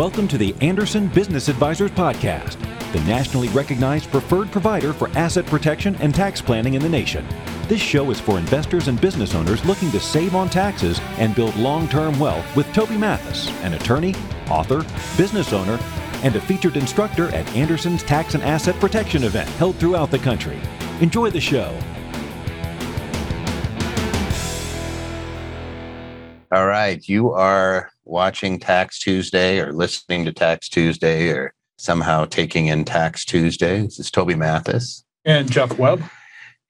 Welcome to the Anderson Business Advisors Podcast, the nationally recognized preferred provider for asset protection and tax planning in the nation. This show is for investors and business owners looking to save on taxes and build long term wealth with Toby Mathis, an attorney, author, business owner, and a featured instructor at Anderson's Tax and Asset Protection event held throughout the country. Enjoy the show. All right. You are watching Tax Tuesday or listening to Tax Tuesday or somehow taking in Tax Tuesday. This is Toby Mathis. And Jeff Webb.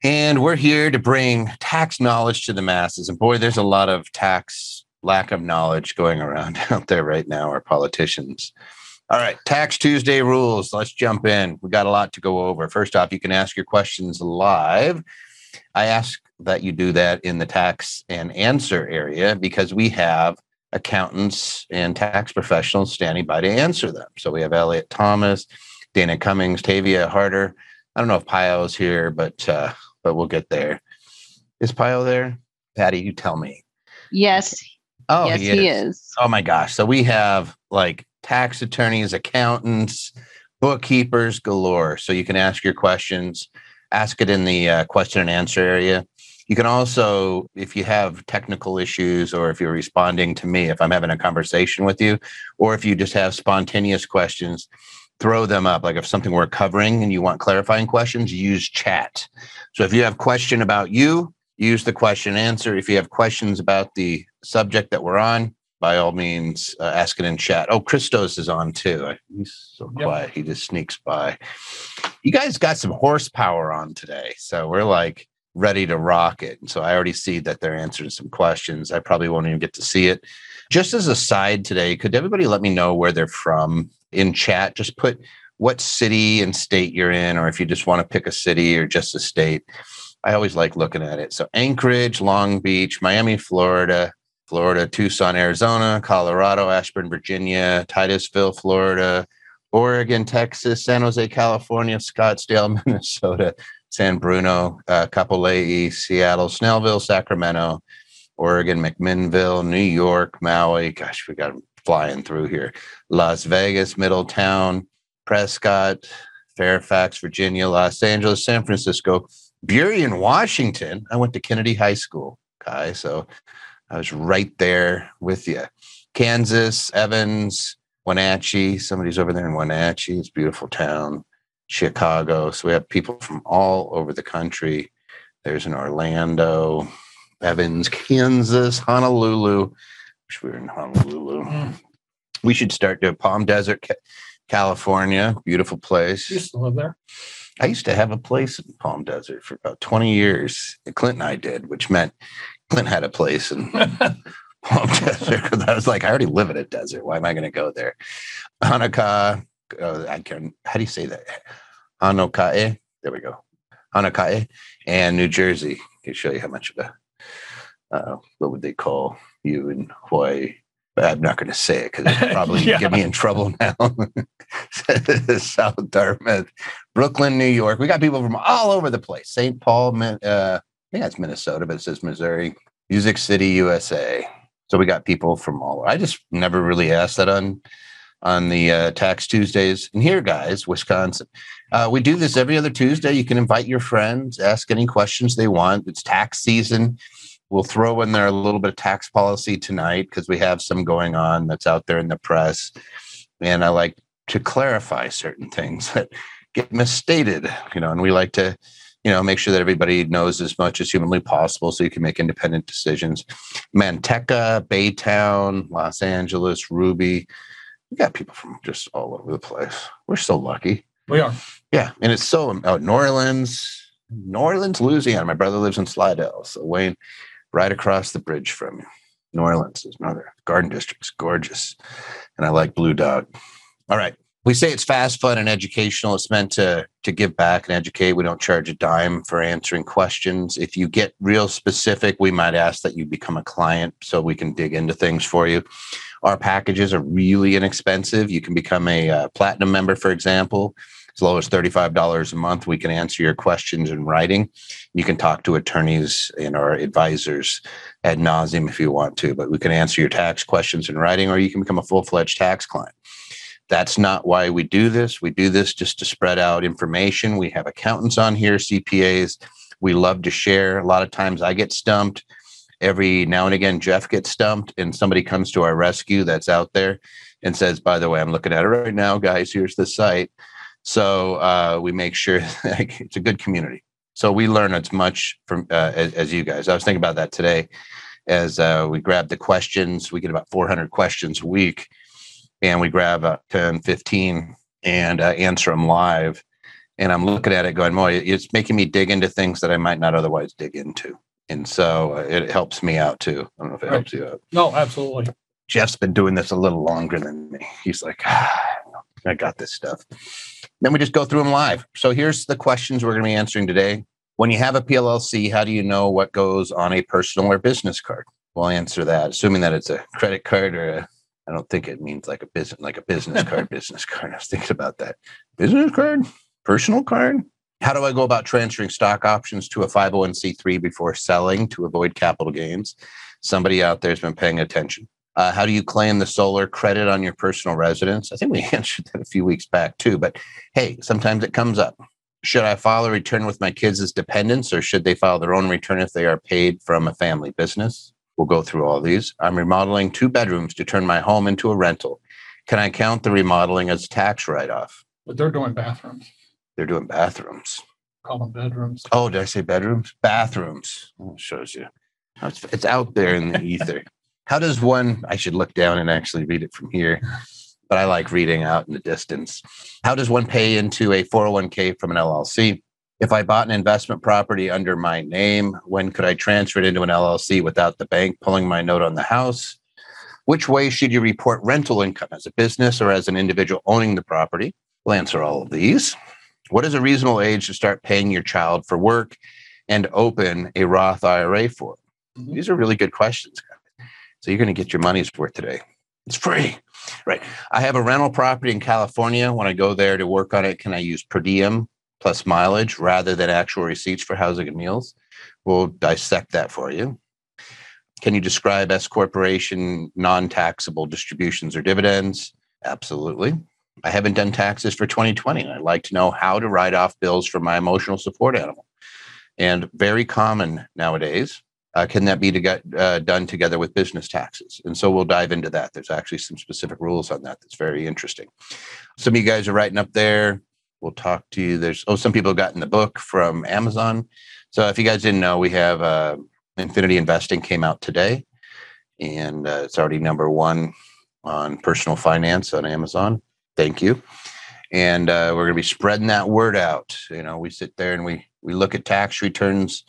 And we're here to bring tax knowledge to the masses. And boy, there's a lot of tax lack of knowledge going around out there right now, our politicians. All right, Tax Tuesday rules. Let's jump in. We got a lot to go over. First off, you can ask your questions live. I ask that you do that in the tax and answer area because we have accountants and tax professionals standing by to answer them. So we have Elliot Thomas, Dana Cummings, Tavia Harder. I don't know if Pio is here, but uh, but we'll get there. Is Pio there? Patty, you tell me. Yes. Oh, yes, he, he is. is. Oh my gosh. So we have like tax attorneys, accountants, bookkeepers galore. So you can ask your questions, ask it in the uh, question and answer area. You can also, if you have technical issues or if you're responding to me, if I'm having a conversation with you, or if you just have spontaneous questions, throw them up. Like if something we're covering and you want clarifying questions, use chat. So if you have question about you, use the question answer. If you have questions about the subject that we're on, by all means, uh, ask it in chat. Oh, Christos is on too. He's so Yep. quiet. He just sneaks by. You guys got some horsepower on today. So we're like ready to rock it. And so I already see that they're answering some questions. I probably won't even get to see it. Just as a side today, could everybody let me know where they're from in chat? Just put what city and state you're in, or if you just want to pick a city or just a state. I always like looking at it. So Anchorage, Long Beach, Miami, Florida, Florida, Tucson, Arizona, Colorado, Ashburn, Virginia, Titusville, Florida, Oregon, Texas, San Jose, California, Scottsdale, Minnesota, San Bruno, uh, Kapolei, Seattle, Snellville, Sacramento, Oregon, McMinnville, New York, Maui. Gosh, we got flying through here. Las Vegas, Middletown, Prescott, Fairfax, Virginia, Los Angeles, San Francisco, Burien, Washington. I went to Kennedy High School, Kai. So I was right there with you. Kansas, Evans, Wenatchee. Somebody's over there in Wenatchee. It's a beautiful town. Chicago. So we have people from all over the country. There's an Orlando, Evans, Kansas, Honolulu. Wish we were in Honolulu. Mm. We should start doing Palm Desert, California. Beautiful place. Used to live there. I used to have a place in Palm Desert for about 20 years. Clint and I did, which meant Clint had a place in Palm Desert because I was like, I already live in a desert. Why am I going to go there? Hanukkah. Uh, I can. How do you say that? Hanukkah. There we go. Hanukkah and New Jersey. I can show you how much of a uh, what would they call you in Hawaii? But I'm not going to say it because it probably Yeah. get me in trouble now. South Dartmouth, Brooklyn, New York. We got people from all over the place. St. Paul, uh, I think that's Minnesota, but it says Missouri. Music City, USA. So we got people from all. I just never really asked that on on the uh, Tax Tuesdays. And here, guys, Wisconsin. Uh, we do this every other Tuesday. You can invite your friends, ask any questions they want. It's tax season. We'll throw in there a little bit of tax policy tonight because we have some going on that's out there in the press. And I like to clarify certain things that get misstated, you know, and we like to, you know, make sure that everybody knows as much as humanly possible so you can make independent decisions. Manteca, Baytown, Los Angeles, Ruby. We got people from just all over the place. We're so lucky. We are. Yeah, and it's so out New Orleans, New Orleans, Louisiana. My brother lives in Slidell, so Wayne, right across the bridge from you. New Orleans is another garden district's gorgeous, and I like Blue Dog. All right, we say it's fast, fun, and educational. It's meant to to give back and educate. We don't charge a dime for answering questions. If you get real specific, we might ask that you become a client so we can dig into things for you. Our packages are really inexpensive. You can become a uh, platinum member, for example as low as $35 a month. We can answer your questions in writing. You can talk to attorneys and our advisors ad nauseum if you want to, but we can answer your tax questions in writing, or you can become a full fledged tax client. That's not why we do this. We do this just to spread out information. We have accountants on here, CPAs. We love to share. A lot of times I get stumped. Every now and again, Jeff gets stumped, and somebody comes to our rescue that's out there and says, By the way, I'm looking at it right now, guys. Here's the site so uh, we make sure it's a good community. So we learn as much from uh, as, as, you guys. I was thinking about that today as uh, we grab the questions. We get about 400 questions a week, and we grab uh, 10, 15 and uh, answer them live. And I'm looking at it going, boy, it's making me dig into things that I might not otherwise dig into. And so uh, it helps me out too. I don't know if it right. helps you out. No, absolutely. Jeff's been doing this a little longer than me. He's like, ah, I got this stuff. Then we just go through them live. So here's the questions we're going to be answering today. When you have a PLLC, how do you know what goes on a personal or business card? We'll answer that, assuming that it's a credit card or a. I don't think it means like a business, like a business card, business card. I was thinking about that. Business card, personal card. How do I go about transferring stock options to a 501c3 before selling to avoid capital gains? Somebody out there has been paying attention. Uh, how do you claim the solar credit on your personal residence? I think we answered that a few weeks back too, but hey, sometimes it comes up. Should I file a return with my kids as dependents or should they file their own return if they are paid from a family business? We'll go through all these. I'm remodeling two bedrooms to turn my home into a rental. Can I count the remodeling as tax write off? But they're doing bathrooms. They're doing bathrooms. Call them bedrooms. Oh, did I say bedrooms? Bathrooms. Oh, shows you. It's out there in the ether. How does one, I should look down and actually read it from here, but I like reading out in the distance. How does one pay into a 401k from an LLC? If I bought an investment property under my name, when could I transfer it into an LLC without the bank pulling my note on the house? Which way should you report rental income as a business or as an individual owning the property? We'll answer all of these. What is a reasonable age to start paying your child for work and open a Roth IRA for? Mm-hmm. These are really good questions. So you're going to get your money's worth today. It's free. Right. I have a rental property in California. When I go there to work on it, can I use per diem plus mileage rather than actual receipts for housing and meals? We'll dissect that for you. Can you describe S corporation non taxable distributions or dividends? Absolutely. I haven't done taxes for 2020, and I'd like to know how to write off bills for my emotional support animal. And very common nowadays, uh, can that be to get, uh, done together with business taxes? And so we'll dive into that. There's actually some specific rules on that that's very interesting. Some of you guys are writing up there. We'll talk to you. There's oh, some people got in the book from Amazon. So if you guys didn't know, we have uh, Infinity Investing came out today, and uh, it's already number one on personal finance on Amazon. Thank you. And uh, we're going to be spreading that word out. You know, we sit there and we we look at tax returns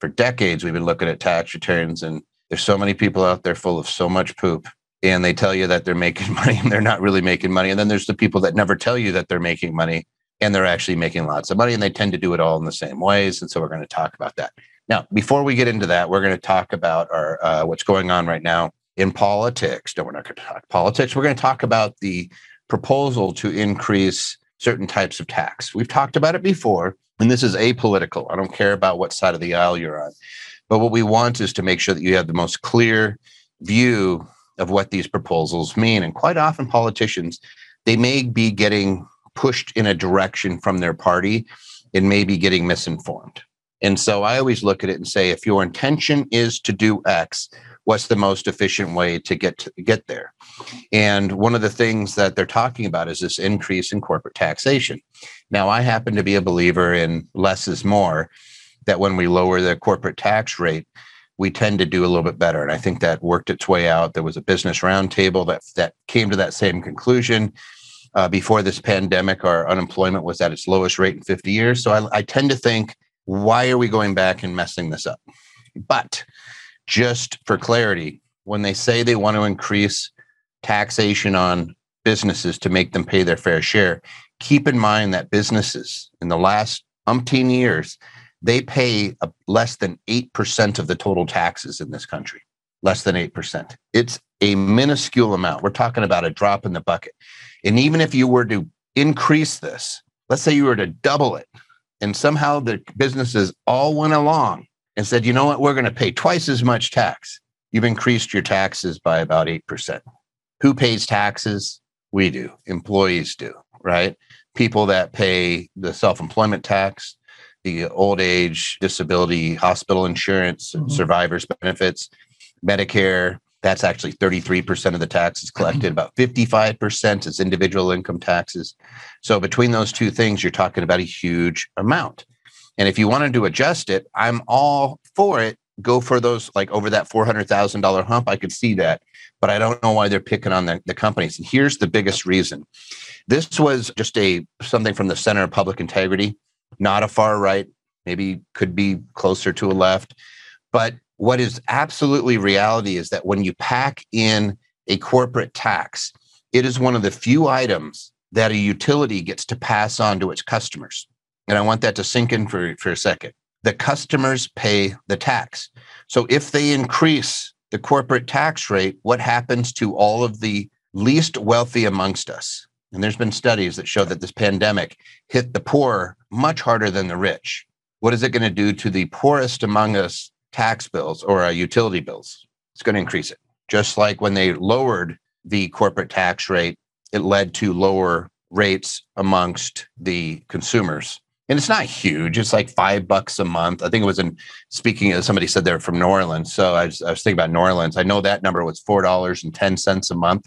for decades we've been looking at tax returns and there's so many people out there full of so much poop and they tell you that they're making money and they're not really making money and then there's the people that never tell you that they're making money and they're actually making lots of money and they tend to do it all in the same ways and so we're going to talk about that now before we get into that we're going to talk about our uh, what's going on right now in politics no we're not going to talk politics we're going to talk about the proposal to increase certain types of tax we've talked about it before and this is apolitical. I don't care about what side of the aisle you're on. But what we want is to make sure that you have the most clear view of what these proposals mean. And quite often, politicians, they may be getting pushed in a direction from their party and maybe getting misinformed. And so I always look at it and say, if your intention is to do X, what's the most efficient way to get to get there? And one of the things that they're talking about is this increase in corporate taxation. Now, I happen to be a believer in less is more, that when we lower the corporate tax rate, we tend to do a little bit better. And I think that worked its way out. There was a business roundtable that, that came to that same conclusion. Uh, before this pandemic, our unemployment was at its lowest rate in 50 years. So I, I tend to think, why are we going back and messing this up? But just for clarity, when they say they want to increase taxation on businesses to make them pay their fair share, keep in mind that businesses in the last umpteen years, they pay less than 8% of the total taxes in this country. Less than 8%. It's a minuscule amount. We're talking about a drop in the bucket. And even if you were to increase this, let's say you were to double it and somehow the businesses all went along and said, you know what, we're going to pay twice as much tax. You've increased your taxes by about 8%. Who pays taxes? We do. Employees do, right? People that pay the self employment tax, the old age, disability, hospital insurance, mm-hmm. survivors benefits, Medicare. That's actually 33% of the taxes collected. About 55% is individual income taxes. So between those two things, you're talking about a huge amount. And if you wanted to adjust it, I'm all for it. Go for those like over that $400,000 hump. I could see that, but I don't know why they're picking on the, the companies. And here's the biggest reason. This was just a something from the Center of Public Integrity, not a far right, maybe could be closer to a left. But what is absolutely reality is that when you pack in a corporate tax, it is one of the few items that a utility gets to pass on to its customers. And I want that to sink in for, for a second. The customers pay the tax. So if they increase the corporate tax rate, what happens to all of the least wealthy amongst us? And there's been studies that show that this pandemic hit the poor much harder than the rich. What is it going to do to the poorest among us tax bills or uh, utility bills? It's going to increase it. Just like when they lowered the corporate tax rate, it led to lower rates amongst the consumers and it's not huge. It's like five bucks a month. I think it was in speaking of somebody said they're from New Orleans. So I was, I was thinking about New Orleans. I know that number was four dollars and ten cents a month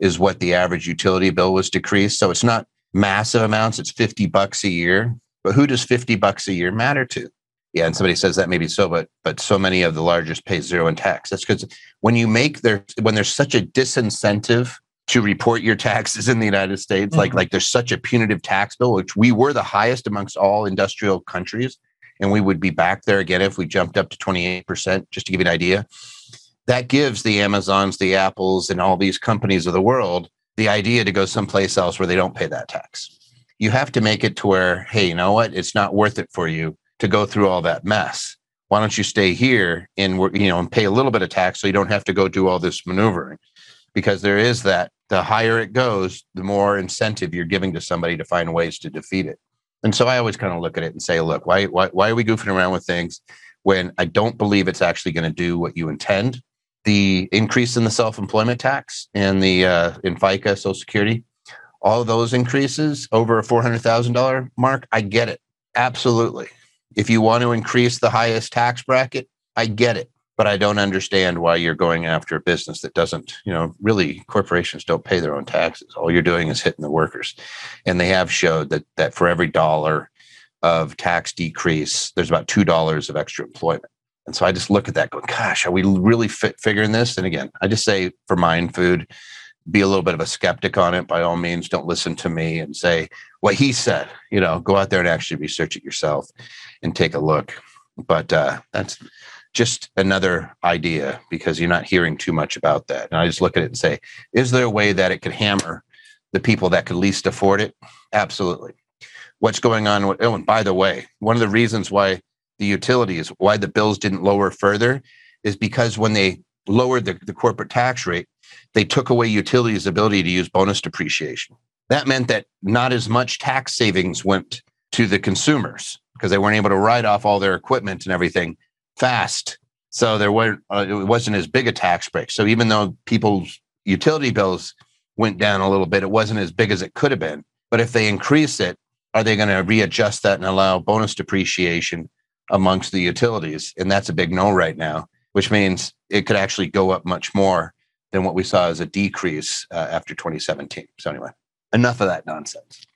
is what the average utility bill was decreased. So it's not massive amounts. It's fifty bucks a year. But who does fifty bucks a year matter to? Yeah, and somebody says that maybe so, but but so many of the largest pay zero in tax. That's because when you make there when there's such a disincentive to report your taxes in the United States. Mm-hmm. Like, like there's such a punitive tax bill, which we were the highest amongst all industrial countries. And we would be back there again if we jumped up to 28%, just to give you an idea. That gives the Amazons, the Apples, and all these companies of the world the idea to go someplace else where they don't pay that tax. You have to make it to where, hey, you know what? It's not worth it for you to go through all that mess. Why don't you stay here and you know and pay a little bit of tax so you don't have to go do all this maneuvering? because there is that the higher it goes, the more incentive you're giving to somebody to find ways to defeat it. And so I always kind of look at it and say, look, why, why, why are we goofing around with things when I don't believe it's actually going to do what you intend? The increase in the self-employment tax and the uh, in FICA, Social Security, all those increases over a four hundred thousand dollar mark, I get it absolutely. If you want to increase the highest tax bracket, I get it but I don't understand why you're going after a business that doesn't, you know, really corporations don't pay their own taxes. All you're doing is hitting the workers. And they have showed that that for every dollar of tax decrease, there's about $2 of extra employment. And so I just look at that going, gosh, are we really figuring this? And again, I just say for mind food, be a little bit of a skeptic on it by all means. Don't listen to me and say what he said. You know, go out there and actually research it yourself and take a look. But uh, that's just another idea because you're not hearing too much about that. And I just look at it and say, is there a way that it could hammer the people that could least afford it? Absolutely. What's going on? With, oh, and by the way, one of the reasons why the utilities, why the bills didn't lower further is because when they lowered the, the corporate tax rate, they took away utilities' ability to use bonus depreciation. That meant that not as much tax savings went to the consumers because they weren't able to write off all their equipment and everything fast. So there were uh, it wasn't as big a tax break. So even though people's utility bills went down a little bit, it wasn't as big as it could have been. But if they increase it, are they going to readjust that and allow bonus depreciation amongst the utilities? And that's a big no right now, which means it could actually go up much more than what we saw as a decrease uh, after 2017. So anyway, enough of that nonsense.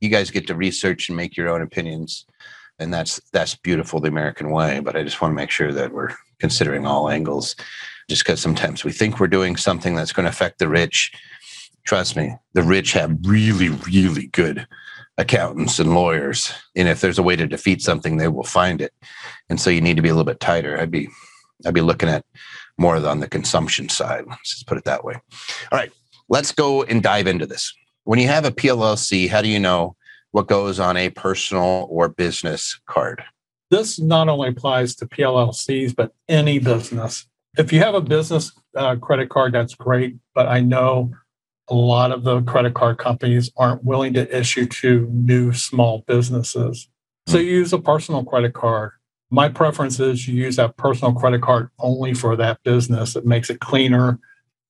You guys get to research and make your own opinions and that's that's beautiful the american way but i just want to make sure that we're considering all angles just because sometimes we think we're doing something that's going to affect the rich trust me the rich have really really good accountants and lawyers and if there's a way to defeat something they will find it and so you need to be a little bit tighter i'd be i'd be looking at more on the consumption side let's just put it that way all right let's go and dive into this when you have a pllc how do you know what goes on a personal or business card. This not only applies to PLLCs, but any business. If you have a business uh, credit card, that's great. But I know a lot of the credit card companies aren't willing to issue to new small businesses. So you use a personal credit card. My preference is you use that personal credit card only for that business. It makes it cleaner.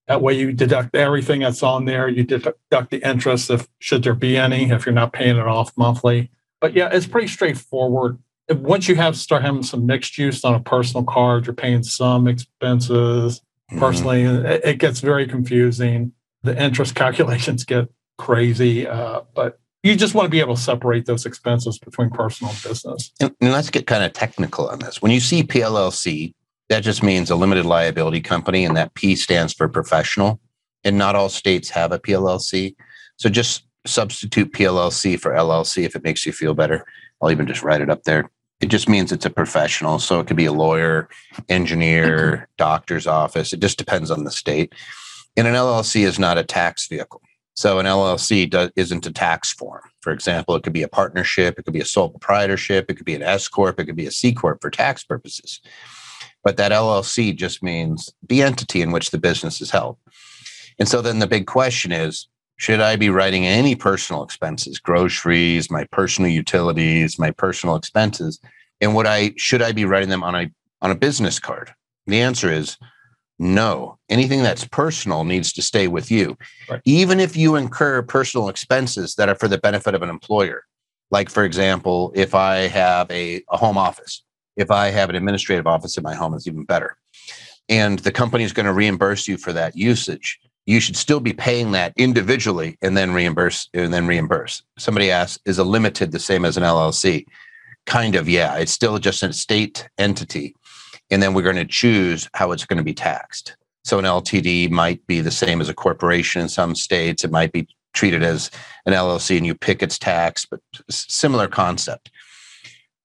That way you deduct everything that's on there. You deduct the interest if should there be any, if you're not paying it off monthly. But yeah, it's pretty straightforward. Once you have start having some mixed use on a personal card, you're paying some expenses mm-hmm. personally. Mm-hmm. It, it, gets very confusing. The interest calculations get crazy. Uh, but you just want to be able to separate those expenses between personal and business. And, and, let's get kind of technical on this. When you see PLLC, that just means a limited liability company, and that P stands for professional. And not all states have a PLLC. So just substitute PLLC for LLC if it makes you feel better. I'll even just write it up there. It just means it's a professional. So it could be a lawyer, engineer, mm-hmm. doctor's office. It just depends on the state. And an LLC is not a tax vehicle. So an LLC isn't a tax form. For example, it could be a partnership, it could be a sole proprietorship, it could be an S corp, it could be a C corp for tax purposes. But that LLC just means the entity in which the business is held. And so then the big question is should I be writing any personal expenses, groceries, my personal utilities, my personal expenses? And would I should I be writing them on a on a business card? The answer is no, anything that's personal needs to stay with you. Right. Even if you incur personal expenses that are for the benefit of an employer. Like, for example, if I have a, a home office, if I have an administrative office in my home, it's even better. And the company is going to reimburse you for that usage. You should still be paying that individually and then reimburse and then reimburse. Somebody asked, is a limited the same as an LLC? Kind of, yeah. It's still just a state entity and then we're going to choose how it's going to be taxed. So an LTD might be the same as a corporation in some states. It might be treated as an LLC and you pick its tax, but similar concept.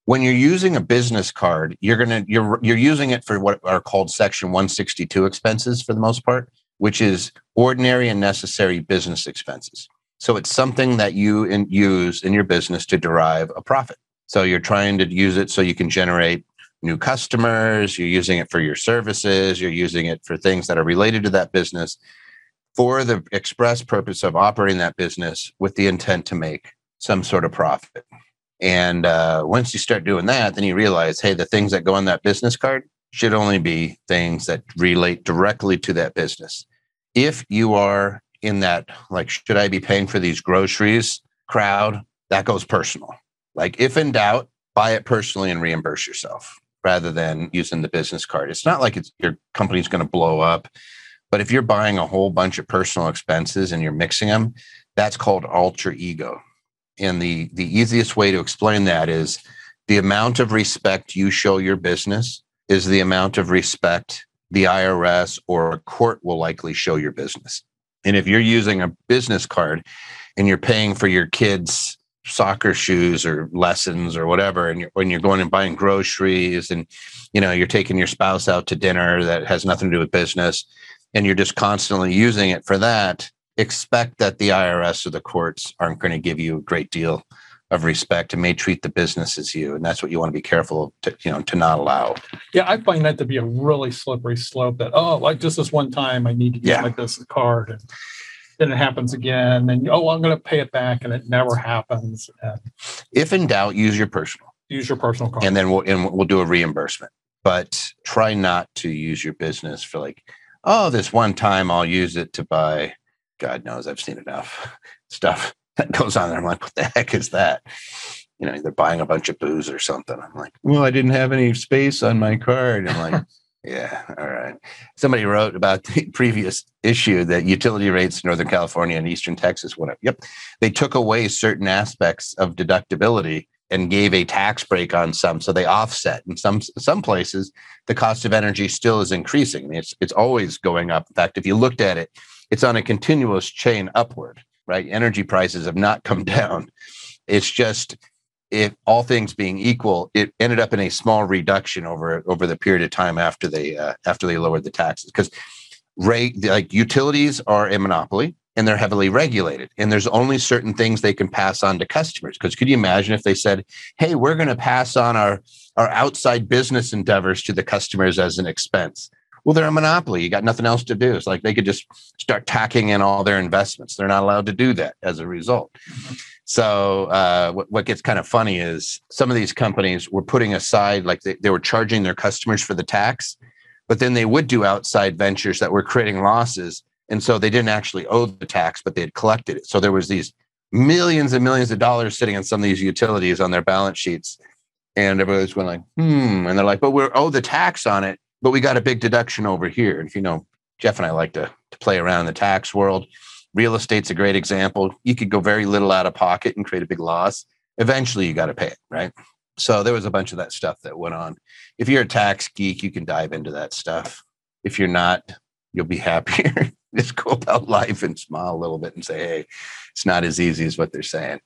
When you're using a business card, you're going to you're you're using it for what are called section 162 expenses for the most part, which is ordinary and necessary business expenses. So it's something that you in, use in your business to derive a profit. So you're trying to use it so you can generate new customers, you're using it for your services, you're using it for things that are related to that business for the express purpose of operating that business with the intent to make some sort of profit. And uh, once you start doing that, then you realize, hey, the things that go on that business card should only be things that relate directly to that business. If you are in that, like, should I be paying for these groceries crowd, that goes personal. Like, if in doubt, buy it personally and reimburse yourself rather than using the business card. It's not like it's your company's going to blow up, but if you're buying a whole bunch of personal expenses and you're mixing them, that's called alter ego. And the the easiest way to explain that is the amount of respect you show your business is the amount of respect the IRS or a court will likely show your business. And if you're using a business card and you're paying for your kids' soccer shoes or lessons or whatever and you're, when you're going and buying groceries and you know you're taking your spouse out to dinner that has nothing to do with business and you're just constantly using it for that expect that the IRS or the courts aren't going to give you a great deal of respect and may treat the business as you and that's what you want to be careful to you know to not allow yeah i find that to be a really slippery slope that oh like just this one time i need to use yeah. my business card and then it happens again and oh i'm going to pay it back and it never happens and if in doubt use your personal. Use your personal card and then we'll and we'll do a reimbursement. But try not to use your business for like oh this one time i'll use it to buy god knows i've seen enough stuff that goes on there. I'm like what the heck is that? You know they're buying a bunch of booze or something. I'm like well i didn't have any space on my card. I'm like Yeah. All right. Somebody wrote about the previous issue that utility rates in Northern California and Eastern Texas went up. Yep. They took away certain aspects of deductibility and gave a tax break on some. So they offset. In some some places, the cost of energy still is increasing. It's it's always going up. In fact, if you looked at it, it's on a continuous chain upward, right? Energy prices have not come down. It's just if all things being equal, it ended up in a small reduction over over the period of time after they uh, after they lowered the taxes. Because rate like utilities are a monopoly and they're heavily regulated and there's only certain things they can pass on to customers. Because could you imagine if they said hey we're going to pass on our our outside business endeavors to the customers as an expense Well, they're a monopoly. You got nothing else to do. It's like they could just start tacking in all their investments. They're not allowed to do that as a result. So, uh, what, what gets kind of funny is some of these companies were putting aside, like they, they were charging their customers for the tax, but then they would do outside ventures that were creating losses. And so they didn't actually owe the tax, but they had collected it. So there was these millions and millions of dollars sitting on some of these utilities on their balance sheets. And everybody's going like, hmm. And they're like, but we're owe the tax on it, but we got a big deduction over here. And if you know, Jeff and I like to, to play around in the tax world. Real estate's a great example. You could go very little out of pocket and create a big loss. Eventually you got to pay it, right? So there was a bunch of that stuff that went on. If you're a tax geek, you can dive into that stuff. If you're not, you'll be happier. Just go about life and smile a little bit and say, hey, it's not as easy as what they're saying.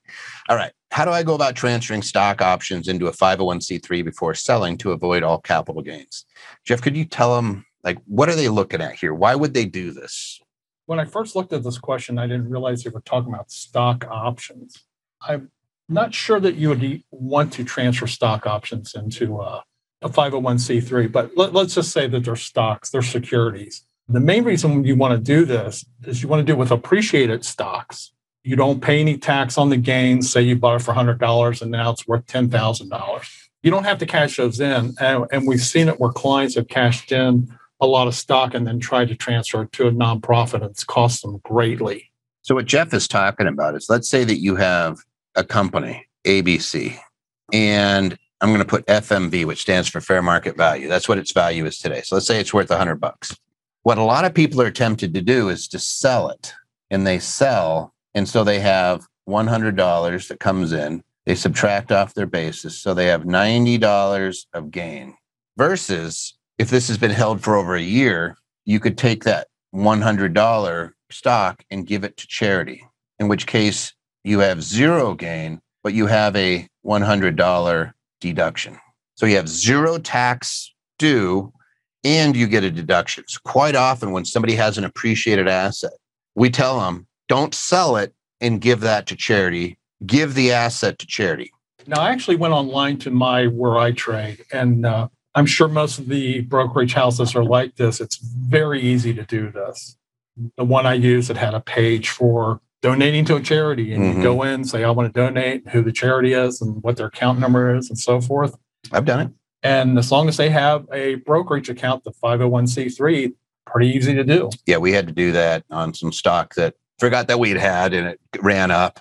All right. How do I go about transferring stock options into a 501c3 before selling to avoid all capital gains? Jeff, could you tell them, like, what are they looking at here? Why would they do this? When I first looked at this question, I didn't realize they were talking about stock options. I'm not sure that you would want to transfer stock options into uh, a, a 501c3, but let, let's just say that they're stocks, they're securities. The main reason you want to do this is you want to do it with appreciated stocks. You don't pay any tax on the gains. Say you bought it for $100 and now it's worth $10,000. You don't have to cash those in. And, and we've seen it where clients have cashed in a lot of stock and then tried to transfer it to a nonprofit and it's cost them greatly. So, what Jeff is talking about is let's say that you have a company, ABC, and I'm going to put FMV, which stands for fair market value. That's what its value is today. So, let's say it's worth 100 bucks. What a lot of people are tempted to do is to sell it, and they sell and so they have $100 that comes in. They subtract off their basis. So they have $90 of gain versus if this has been held for over a year, you could take that $100 stock and give it to charity, in which case you have zero gain, but you have a $100 deduction. So you have zero tax due and you get a deduction. So quite often when somebody has an appreciated asset, we tell them don't sell it and give that to charity. Give the asset to charity. Now, I actually went online to my where I trade, and uh, I'm sure most of the brokerage houses are like this. It's very easy to do this. The one I used, it had a page for donating to a charity, and mm-hmm. you go in, say, I want to donate, who the charity is, and what their account number is, and so forth. I've done it. And as long as they have a brokerage account, the 501c3, pretty easy to do. Yeah, we had to do that on some stock that forgot that we'd had and it ran up.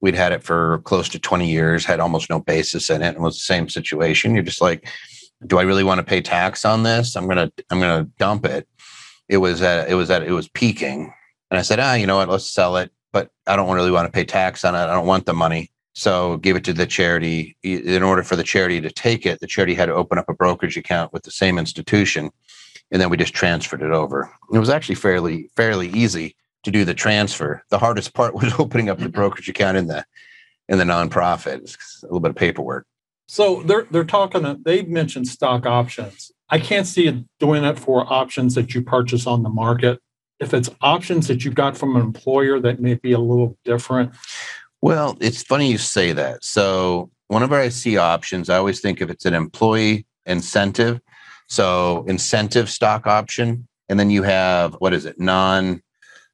We'd had it for close to 20 years, had almost no basis in it, and was the same situation. You're just like, do I really want to pay tax on this? I'm gonna I'm gonna dump it. It was at it was at it was peaking. And I said, ah, you know what, let's sell it. But I don't really want to pay tax on it. I don't want the money. So give it to the charity. In order for the charity to take it, the charity had to open up a brokerage account with the same institution. And then we just transferred it over. It was actually fairly fairly easy to do the transfer. The hardest part was opening up the mm-hmm. brokerage account in the in the nonprofit. It's a little bit of paperwork. So they're they're talking. They mentioned stock options. I can't see it doing it for options that you purchase on the market. If it's options that you got from an employer, that may be a little different. Well, it's funny you say that. So whenever I see options, I always think if it's an employee incentive. So incentive stock option, and then you have what is it? Non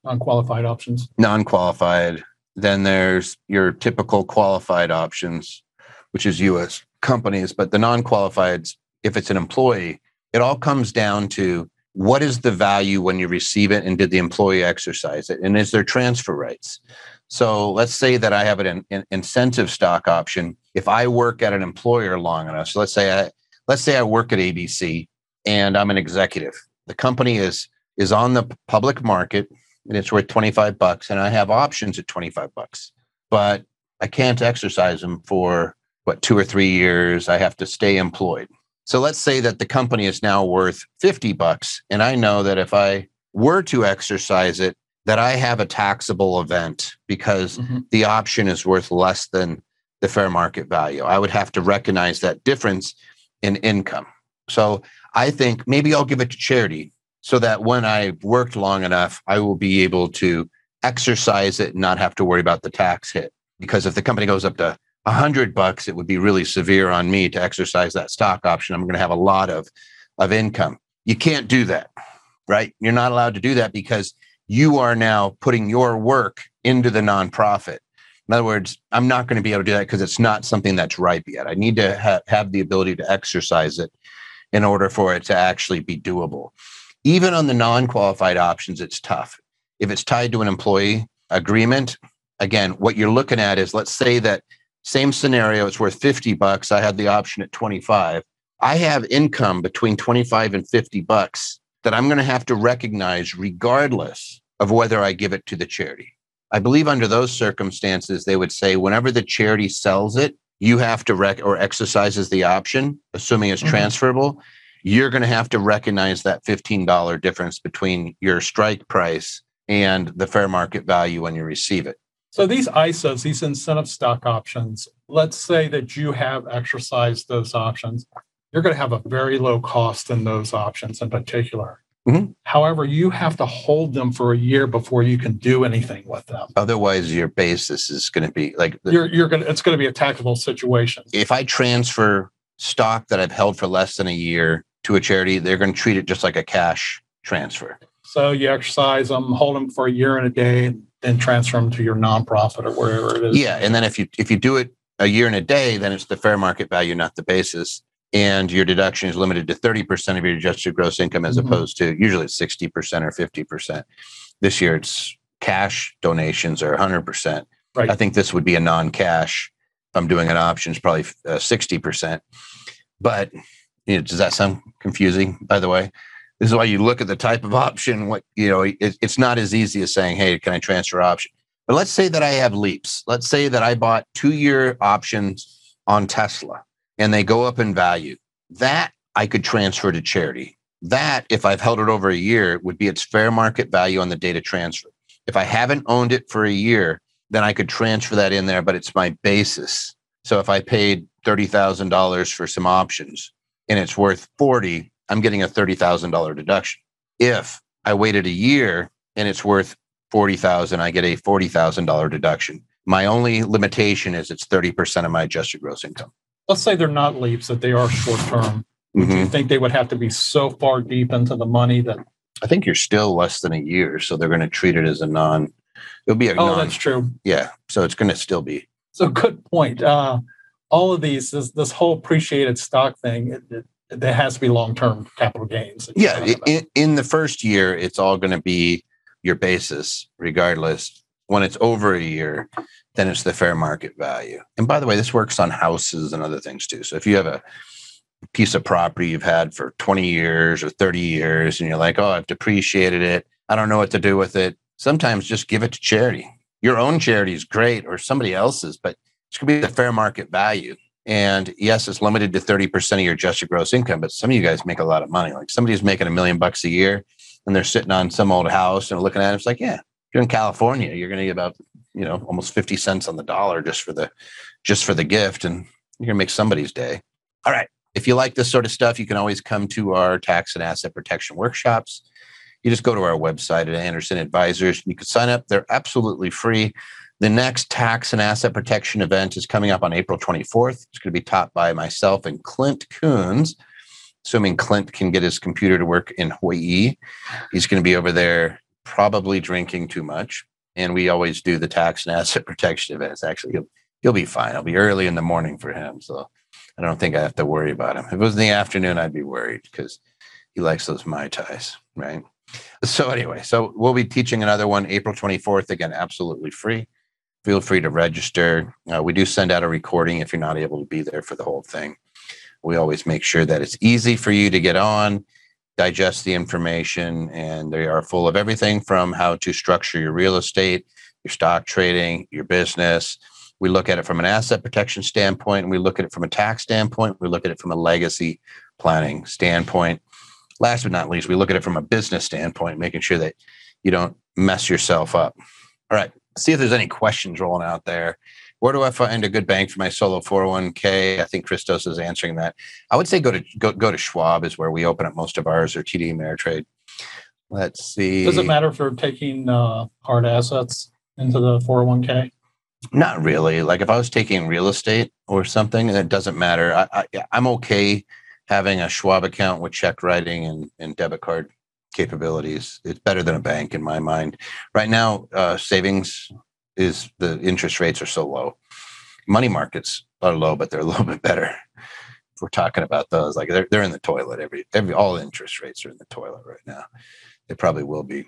non-qualified options. Non-qualified. Then there's your typical qualified options, which is U.S. companies. But the non-qualified, if it's an employee, it all comes down to what is the value when you receive it, and did the employee exercise it, and is there transfer rights? So let's say that I have an, an incentive stock option. If I work at an employer long enough, so let's say I let's say I work at ABC and I'm an executive. The company is is on the public market and it's worth 25 bucks and I have options at 25 bucks, but I can't exercise them for what two or three years. I have to stay employed. So let's say that the company is now worth 50 bucks and I know that if I were to exercise it that I have a taxable event because mm-hmm. the option is worth less than the fair market value. I would have to recognize that difference in income. So I think maybe I'll give it to charity so that when I've worked long enough, I will be able to exercise it and not have to worry about the tax hit. Because if the company goes up to a hundred bucks, it would be really severe on me to exercise that stock option. I'm going to have a lot of, of income. You can't do that, right? You're not allowed to do that because you are now putting your work into the nonprofit. In other words, I'm not going to be able to do that because it's not something that's ripe yet. I need to ha- have the ability to exercise it in order for it to actually be doable. Even on the non qualified options, it's tough. If it's tied to an employee agreement, again, what you're looking at is let's say that same scenario, it's worth 50 bucks. I had the option at 25. I have income between 25 and 50 bucks that I'm going to have to recognize regardless of whether I give it to the charity. I believe under those circumstances, they would say whenever the charity sells it, you have to rec or exercises the option, assuming it's mm-hmm. transferable, you're going to have to recognize that $15 difference between your strike price and the fair market value when you receive it. So these ISOs, these incentive stock options, let's say that you have exercised those options, you're going to have a very low cost in those options in particular. Mm-hmm. However, you have to hold them for a year before you can do anything with them. Otherwise, your basis is going to be like the, you're you're going to it's going to be a taxable situation. If I transfer stock that I've held for less than a year to a charity, they're going to treat it just like a cash transfer. So you exercise them, hold them for a year and a day, then transfer them to your nonprofit or wherever it is. Yeah, and then if you if you do it a year and a day, then it's the fair market value, not the basis and your deduction is limited to 30% of your adjusted gross income as mm-hmm. opposed to usually it's 60% or 50%. This year it's cash donations are 100%. Right. I think this would be a non-cash. If I'm doing an option, it's probably uh, 60%. But you know, does that sound confusing, by the way? This is why you look at the type of option. What you know, it, it's not as easy as saying, "Hey, can I transfer option?" But let's say that I have leaps. Let's say that I bought two-year options on Tesla and they go up in value. That I could transfer to charity. That, if I've held it over a year, would be its fair market value on the data transfer. If I haven't owned it for a year, then I could transfer that in there, but it's my basis. So if I paid $30,000 for some options and it's worth 40, I'm getting a $30,000 deduction. If I waited a year and it's worth 40,000, I get a $40,000 deduction. My only limitation is it's 30% of my adjusted gross income let's say they're not leaps, that they are short term. Mm-hmm. Do you think they would have to be so far deep into the money that? I think you're still less than a year, so they're going to treat it as a non. It'll be a. Oh, non, that's true. Yeah, so it's going to still be. So good point. Uh, all of these, this, this whole appreciated stock thing, it, it, there has to be long term capital gains. Yeah, in, in the first year, it's all going to be your basis, regardless. When it's over a year, then it's the fair market value. And by the way, this works on houses and other things too. So if you have a piece of property you've had for 20 years or 30 years and you're like, oh, I've depreciated it, I don't know what to do with it, sometimes just give it to charity. Your own charity is great or somebody else's, but it's going to be the fair market value. And yes, it's limited to 30% of your adjusted gross income, but some of you guys make a lot of money. Like somebody's making a million bucks a year and they're sitting on some old house and looking at it. It's like, yeah, you're in California, you're going to get about you know almost 50 cents on the dollar just for the just for the gift and you're going to make somebody's day all right if you like this sort of stuff you can always come to our tax and asset protection workshops you just go to our website at anderson advisors you can sign up they're absolutely free the next tax and asset protection event is coming up on april 24th it's going to be taught by myself and clint coons assuming clint can get his computer to work in hawaii he's going to be over there probably drinking too much and we always do the tax and asset protection events. Actually, he'll, he'll be fine. It'll be early in the morning for him, so I don't think I have to worry about him. If it was in the afternoon, I'd be worried because he likes those mai tais, right? So anyway, so we'll be teaching another one April 24th. Again, absolutely free. Feel free to register. Uh, we do send out a recording if you're not able to be there for the whole thing. We always make sure that it's easy for you to get on digest the information and they are full of everything from how to structure your real estate, your stock trading, your business. We look at it from an asset protection standpoint, and we look at it from a tax standpoint, we look at it from a legacy planning standpoint. Last but not least, we look at it from a business standpoint, making sure that you don't mess yourself up. All right, see if there's any questions rolling out there where do I find a good bank for my solo 401k? I think Christos is answering that. I would say go to go, go to Schwab is where we open up most of ours or TD Ameritrade. Let's see. Does it matter for taking uh, hard assets into the 401k? Not really. Like if I was taking real estate or something, it doesn't matter. I, I, I'm okay having a Schwab account with check writing and, and debit card capabilities. It's better than a bank in my mind. Right now, uh, savings is the interest rates are so low. Money markets are low, but they're a little bit better. If we're talking about those, like they're they're in the toilet. Every every all interest rates are in the toilet right now. They probably will be.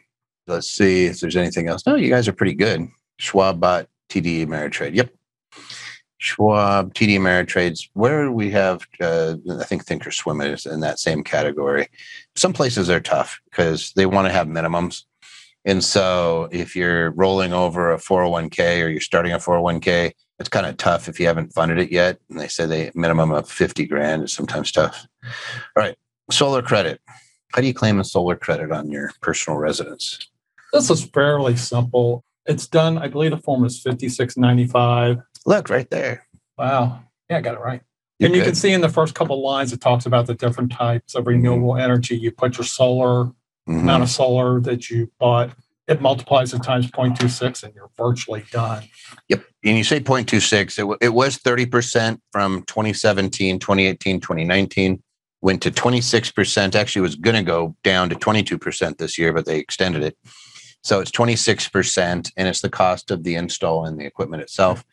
Let's see if there's anything else. No, you guys are pretty good. Schwab bought TD Ameritrade. Yep. Schwab, TD Ameritrades. Where we have, uh, I think Thinkorswim is in that same category. Some places are tough because they want to have minimums. And so if you're rolling over a 401k or you're starting a 401k, it's kind of tough if you haven't funded it yet. And they say the minimum of 50 grand is sometimes tough. All right. Solar credit. How do you claim a solar credit on your personal residence? This is fairly simple. It's done, I believe the form is 5695. Look right there. Wow. Yeah, I got it right. You're and you good. can see in the first couple lines, it talks about the different types of renewable energy. You put your solar Mhm. amount of solar that you bought, it multiplies it times 0.26 and you're virtually done. Yep. And you say 0.26. It, w- it was 30% from 2017, 2018, 2019, went to 26%. Actually, was going to go down to 22% this year, but they extended it. So it's 26%, and it's the cost of the install and the equipment itself.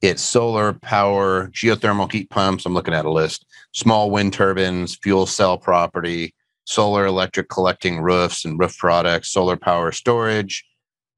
It's solar power, geothermal heat pumps. I'm looking at a list, small wind turbines, fuel cell property, solar electric collecting roofs and roof products, solar power storage,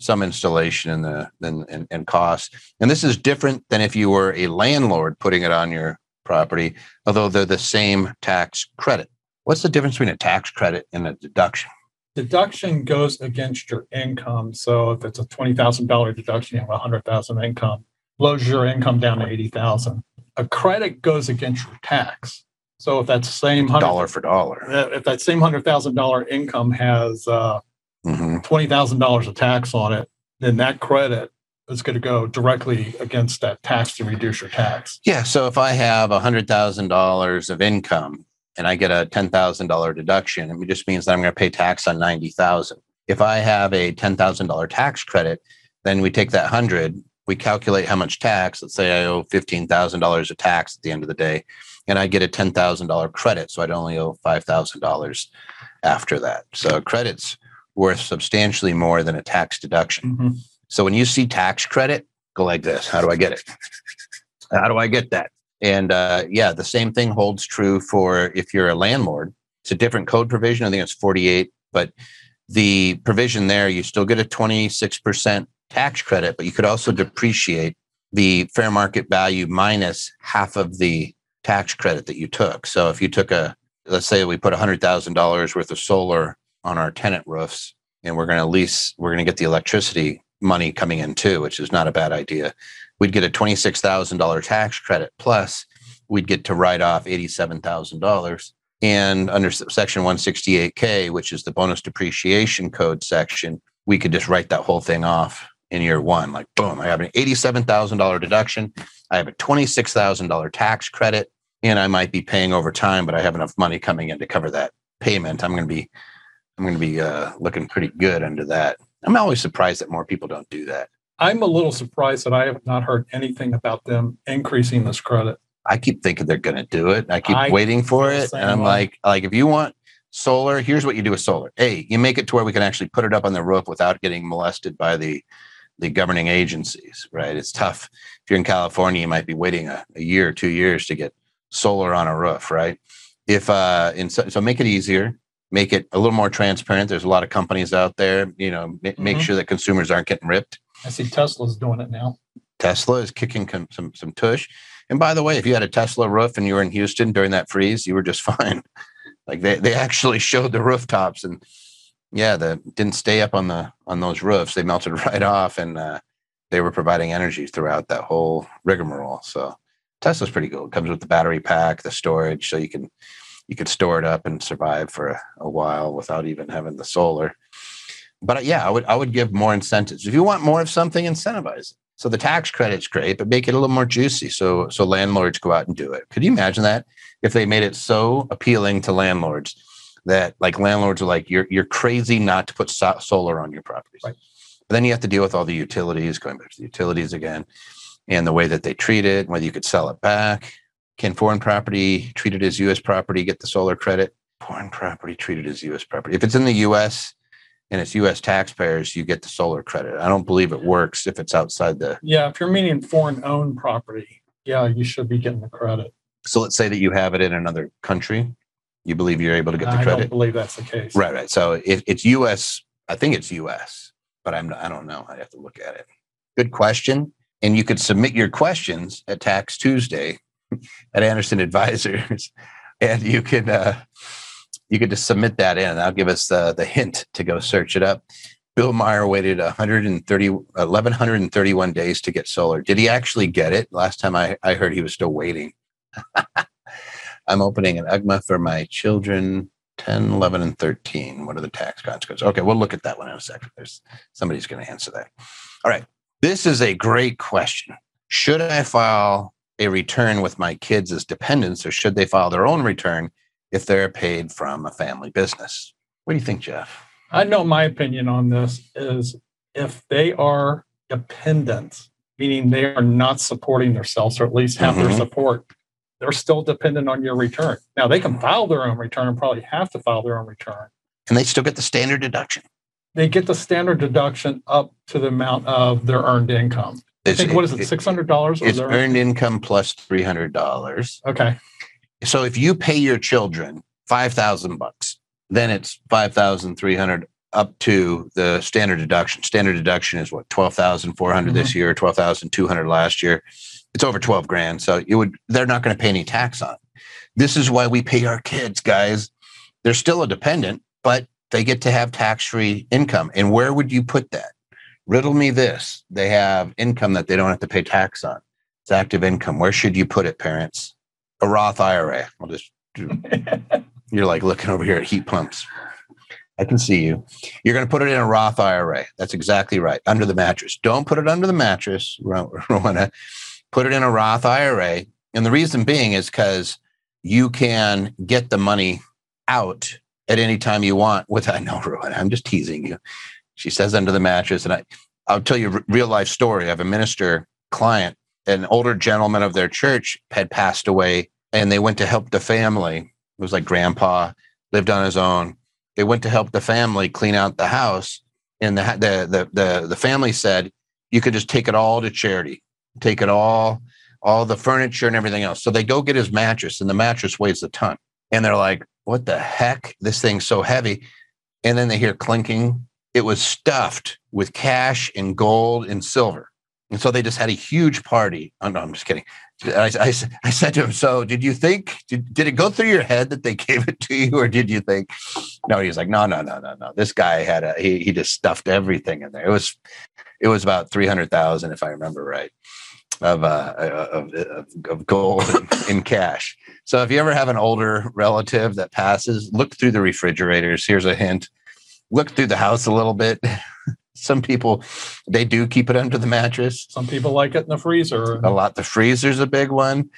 some installation in the and, and, and cost. And this is different than if you were a landlord putting it on your property, although they're the same tax credit. What's the difference between a tax credit and a deduction? Deduction goes against your income. So if it's a $20,000 deduction, you have a 100,000 income, blows your income down to 80,000. A credit goes against your tax. So if that same hundred, Dollar for dollar. uh, if that same hundred thousand dollar income has uh, hmm twenty thousand dollars of tax on it, then that credit is going to go directly against that tax to reduce your tax. Yeah. So if I have $100,000 of income and I get a $10,000 deduction, it just means that I'm going to pay tax on 90000 If I have a $10,000 tax credit, then we take that 100 we calculate how much tax. Let's say I owe $15,000 of tax at the end of the day, and I get a $10,000 credit. So I'd only owe $5,000 after that. So credit's worth substantially more than a tax deduction. Mhm. So when you see tax credit, go like this. How do I get it? How do I get that? And uh, yeah, the same thing holds true for if you're a landlord. It's a different code provision. I think it's 48, but the provision there, you still get a 26% tax credit, but you could also depreciate the fair market value minus half of the tax credit that you took. So if you took a, let's say we put $100,000 worth of solar on our tenant roofs, and we're going to lease, we're going to get the electricity money coming in too, which is not a bad idea. We'd get a $26,000 tax credit plus we'd get to write off $87,000. And under section 168K, which is the bonus depreciation code section, we could just write that whole thing off in year one. Like, boom, I have an $87,000 deduction. I have a $26,000 tax credit, and I might be paying over time, but I have enough money coming in to cover that payment. I'm going to be, I'm going to be uh, looking pretty good under that. I'm always surprised that more people don't do that. I'm a little surprised that I have not heard anything about them increasing this credit. I keep thinking they're going to do it. I keep I waiting for it, and I'm way. like, like if you want solar, here's what you do with solar. A, you make it to where we can actually put it up on the roof without getting molested by the the governing agencies. Right? It's tough. If you're in California, you might be waiting a, a year or two years to get solar on a roof. Right? If uh, and so, so make it easier. Make it a little more transparent. There's a lot of companies out there. You know, ma- make Mhm. sure that consumers aren't getting ripped. I see Tesla's doing it now. Tesla is kicking com- some some tush. And by the way, if you had a Tesla roof and you were in Houston during that freeze, you were just fine. Like they, they actually showed the rooftops and yeah, the didn't stay up on the on those roofs. They melted right off and uh, they were providing energy throughout that whole rigmarole. So Tesla's pretty cool. It comes with the battery pack, the storage, so you can you could store it up and survive for a, a while without even having the solar. But uh, yeah, I would I would give more incentives. If you want more of something, incentivize it. So the tax credit's great, but make it a little more juicy. So so landlords go out and do it. Could you imagine that if they made it so appealing to landlords that like landlords are like you're you're crazy not to put so- solar on your properties. Right. But then you have to deal with all the utilities, going back to the utilities again, and the way that they treat it, whether you could sell it back. Can foreign property treated as U.S. property get the solar credit? Foreign property treated as U.S. property. If it's in the U.S. and it's U.S. taxpayers, you get the solar credit. I don't believe it works if it's outside the. Yeah, if you're meaning foreign owned property, yeah, you should be getting the credit. So let's say that you have it in another country. You believe you're able to get the credit. I don't believe that's the case. Right, right. So if it's U.S., I think it's U.S., but I'm I don't know. I have to look at it. Good question. And you could submit your questions at Tax Tuesday at Anderson Advisors, and you could uh, you could just submit that in. That'll give us the the hint to go search it up. Bill Meyer waited 130, 1131 days to get solar. Did he actually get it? Last time I, I heard he was still waiting. I'm opening an UGMA for my children 10, 11, and 13. What are the tax consequences? Okay, we'll look at that one in a second. There's somebody's going to answer that. All right. This is a great question. Should I file a return with my kids as dependents, or should they file their own return if they're paid from a family business? What do you think, Jeff? I know my opinion on this is if they are dependent, meaning they are not supporting themselves or at least have Mhm. their support, they're still dependent on your return. Now they can file their own return and probably have to file their own return. And they still get the standard deduction. They get the standard deduction up to the amount of their earned income. I think what is it, six hundred dollars? It's earned income plus three hundred dollars. Okay. So if you pay your children five thousand bucks, then it's five thousand three hundred up to the standard deduction. Standard deduction is what twelve thousand four hundred this mm-hmm. year, twelve thousand two hundred last year. It's over twelve grand. So it would they're not going to pay any tax on. it. This is why we pay our kids, guys. They're still a dependent, but they get to have tax free income. And where would you put that? Riddle me this: they have income that they don't have to pay tax on. It's active income. Where should you put it, parents? A Roth IRA. I'll just you're like looking over here at heat pumps. I can see you. You're going to put it in a Roth IRA. That's exactly right. Under the mattress. Don't put it under the mattress, Ro- Rowena. Put it in a Roth IRA. And the reason being is because you can get the money out at any time you want with know Rowena. I'm just teasing you. She says under the mattress. And I, I'll tell you a real life story. I have a minister client, an older gentleman of their church had passed away and they went to help the family. It was like grandpa lived on his own. They went to help the family clean out the house, and the the the the, the family said you could just take it all to charity, take it all, all the furniture and everything else. So they go get his mattress, and the mattress weighs a ton, and they're like, "What the heck? This thing's so heavy!" And then they hear clinking. It was stuffed with cash and gold and silver. And so they just had a huge party. Oh, no, I'm just kidding. I, I, I said to him, So did you think, did, did it go through your head that they gave it to you? Or did you think, no, he was like, No, no, no, no, no. This guy had a, he, he just stuffed everything in there. It was, it was about 300,000, if I remember right, of, uh, of, of, gold in, in cash. So if you ever have an older relative that passes, look through the refrigerators. Here's a hint look through the house a little bit. Some people they do keep it under the mattress. Some people like it in the freezer. A lot. The freezer's a big one.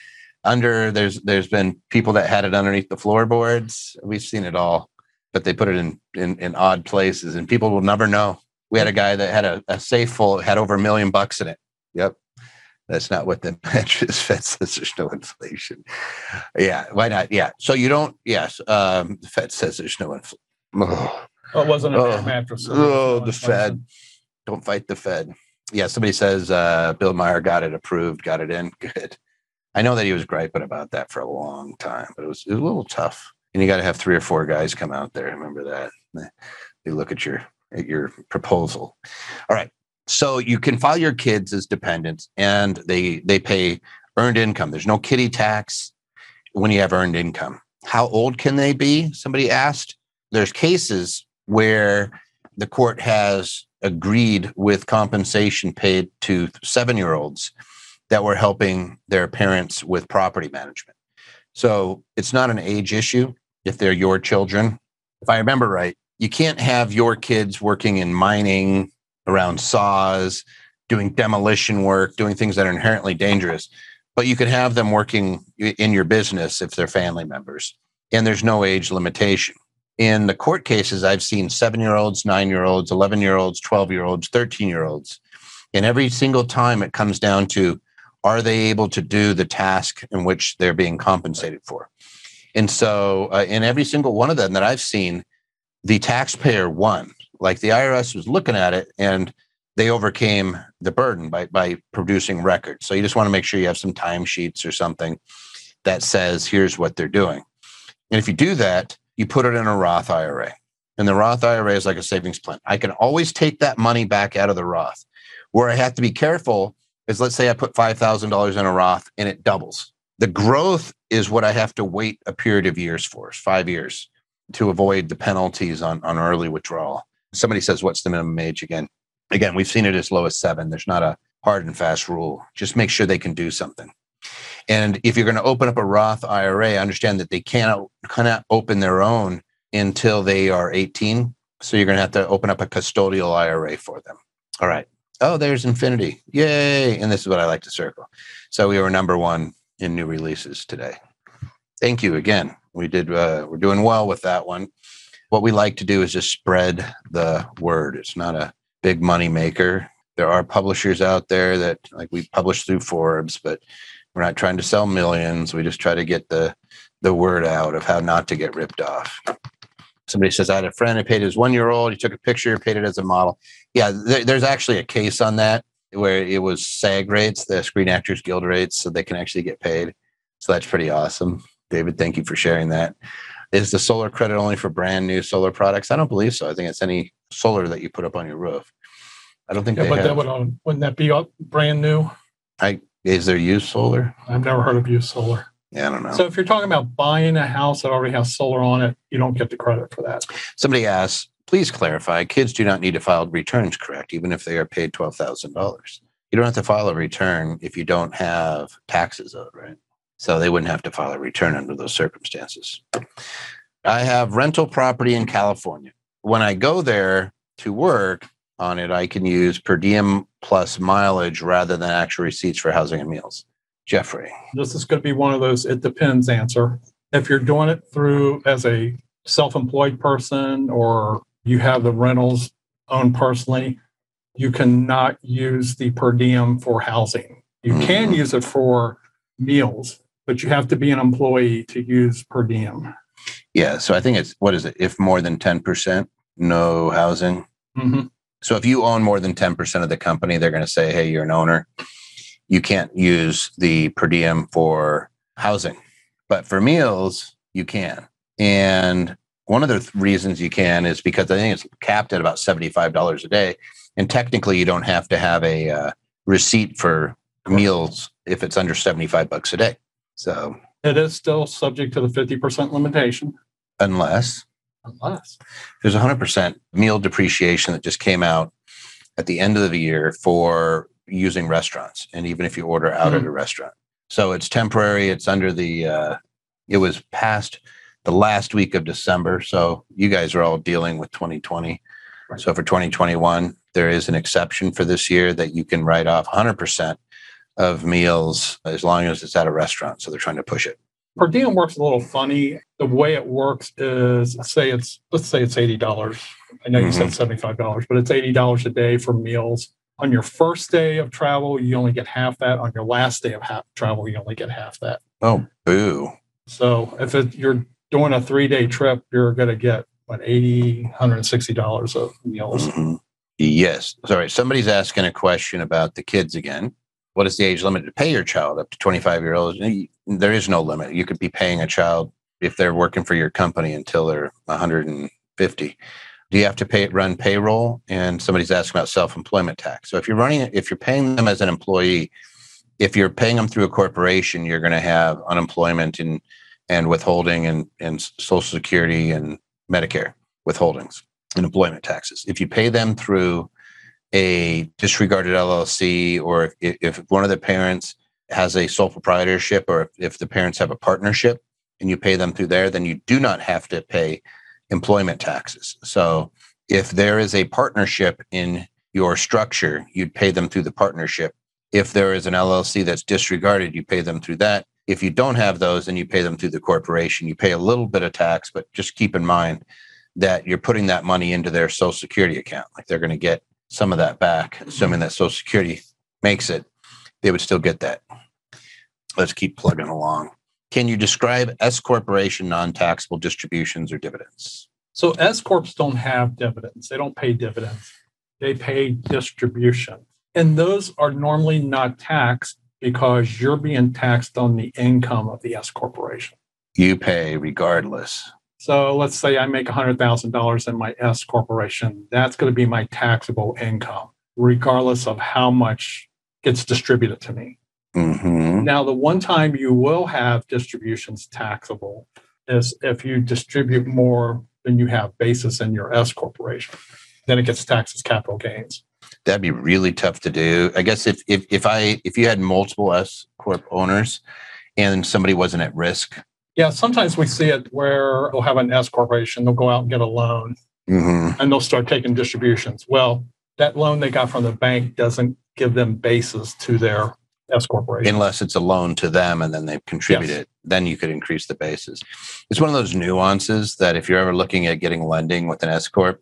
Under there's there's been people that had it underneath the floorboards. We've seen it all, but they put it in in, in odd places, and people will never know. We had a guy that had a, a safe full had over a million bucks in it. Yep. That's not what the mattress Fed says. There's no inflation. Yeah, why not? Yeah. So you don't. Yes, um, the Fed says there's no inflation. Oh. Well, it wasn't a Oh. mattress. Oh, the Fed. Don't fight the Fed. Yeah, somebody says uh, Bill Meyer got it approved, got it in. Good. I know that he was griping about that for a long time, but it was, it was a little tough. And you got to have three or four guys come out there. Remember that? They- They look at your at your proposal. All right. So you can file your kids as dependents, and they they pay earned income. There's no kiddie tax when you have earned income. How old can they be? Somebody asked. There's cases where the court has agreed with compensation paid to seven year olds that were helping their parents with property management. So it's not an age issue if they're your children. If I remember right, you can't have your kids working in mining around saws, doing demolition work, doing things that are inherently dangerous, but you could have them working in your business if they're family members. And there's no age limitation in the court cases, I've seen seven year olds, nine year olds, 11 year olds, 12 year olds, 13 year olds. And every single time it comes down to are they able to do the task in which they're being compensated for? And so, uh, in every single one of them that I've seen, the taxpayer won. Like the IRS was looking at it and they overcame the burden by, by producing records. So, you just want to make sure you have some timesheets or something that says, here's what they're doing. And if you do that, you put it in a Roth IRA. And the Roth IRA is like a savings plan. I can always take that money back out of the Roth. Where I have to be careful is let's say I put $5,000 in a Roth and it doubles. The growth is what I have to wait a period of years for, five years, to avoid the penalties on, on early withdrawal. Somebody says, What's the minimum age again? Again, we've seen it as low as seven. There's not a hard and fast rule. Just make sure they can do something. And if you're going to open up a Roth IRA, understand that they cannot cannot open their own until they are 18. So you're going to have to open up a custodial IRA for them. All right. Oh, there's Infinity. Yay. And this is what I like to circle. So we were number one in new releases today. Thank you again. We did, uh, we're doing well with that one. What we like to do is just spread the word. It's not a big money maker. There are publishers out there that like we publish through Forbes, but we're not trying to sell millions. We just try to get the the word out of how not to get ripped off. Somebody says, I had a friend who paid his one year old. He took a picture, paid it as a model. Yeah, there, there's actually a case on that where it was SAG rates, the Screen Actors Guild rates, so they can actually get paid. So that's pretty awesome. David, thank you for sharing that. Is the solar credit only for brand new solar products? I don't believe so. I think it's any solar that you put up on your roof. I don't think. Yeah, but have. that would um, wouldn't that be brand new? I is there used solar? I've never heard of used solar. Yeah, I don't know. So if you're talking about buying a house that already has solar on it, you don't get the credit for that. Somebody asks, please clarify, kids do not need to file returns, correct? Even if they are paid $12,000. You don't have to file a return if you don't have taxes owed, right? So they wouldn't have to file a return under those circumstances. I have rental property in California. When I go there to work on it, I can use per diem plus mileage rather than actual receipts for housing and meals. Jeffrey. This is going to be one of those it depends answer. If you're doing it through as a self employed person or you have the rentals owned personally, you cannot use the per diem for housing. You mm-hmm. can use it for meals, but you have to be an employee to use per diem. Yeah. So I think it's what is it? If more than 10%, no housing. Mm-hmm. So if you own more than 10% of the company, they're going to say, hey, you're an owner you can't use the per diem for housing, but for meals, you can. And one of the th- reasons you can is because I think it's capped at about $75 a day. And technically, you don't have to have a uh, receipt for meals if it's under 75 bucks a day. So it is still subject to the 50% limitation. Unless, unless there's 100% meal depreciation that just came out at the end of the year for using restaurants and even if you order out mm-hmm. at a restaurant so it's temporary it's under the uh, it was past the last week of december so you guys are all dealing with 2020 right. so for 2021 there is an exception for this year that you can write off 100% of meals as long as it's at a restaurant so they're trying to push it per diem works a little funny the way it works is say it's let's say it's $80 i know you mm-hmm. said $75 but it's $80 a day for meals on your first day of travel, you only get half that. On your last day of half travel, you only get half that. Oh, boo. So if it, you're doing a three day trip, you're going to get what 80 $160 of meals. Mm-hmm. Yes. Sorry. Somebody's asking a question about the kids again. What is the age limit to pay your child? Up to 25 year olds? There is no limit. You could be paying a child if they're working for your company until they're 150 do you have to pay run payroll? And somebody's asking about self-employment tax. So if you're running if you're paying them as an employee if you're paying them through a corporation you're going to have unemployment and and withholding and and social security and medicare withholdings and employment taxes. If you pay them through a disregarded llc or if, if one of the parents has a sole proprietorship or if the parents have a partnership and you pay them through there then you do not have to pay employment taxes. So if there is a partnership in your structure, you'd pay them through the partnership. If there is an LLC that's disregarded, you pay them through that. If you don't have those, then you pay them through the corporation. You pay a little bit of tax, but just keep in mind that you're putting that money into their social security account. Like they're going to get some of that back, assuming that social security makes it. they would still get that. Let's keep plugging along. Can you describe S corporation non-taxable distributions or dividends? So S corps don't have dividends. They don't pay dividends. They pay distribution. And those are normally not taxed because you're being taxed on the income of the S corporation. You pay regardless. So let's say I make $100,000 in my S corporation. That's going to be my taxable income, regardless of how much gets distributed to me. Mm-hmm. Now, the one time you will have distributions taxable is if you distribute more than you have basis in your S corporation. Then it gets taxed as capital gains. That'd be really tough to do. I guess if if if I if you had multiple S corp owners and somebody wasn't at risk. Yeah, sometimes we see it where they'll have an S corporation, they'll go out and get a loan Mm-hmm. and they'll start taking distributions. Well, that loan they got from the bank doesn't give them basis to their S corporation. Unless it's a loan to them and then they've contributed, Yes. then you could increase the basis. It's one of those nuances that if you're ever looking at getting lending with an S corp,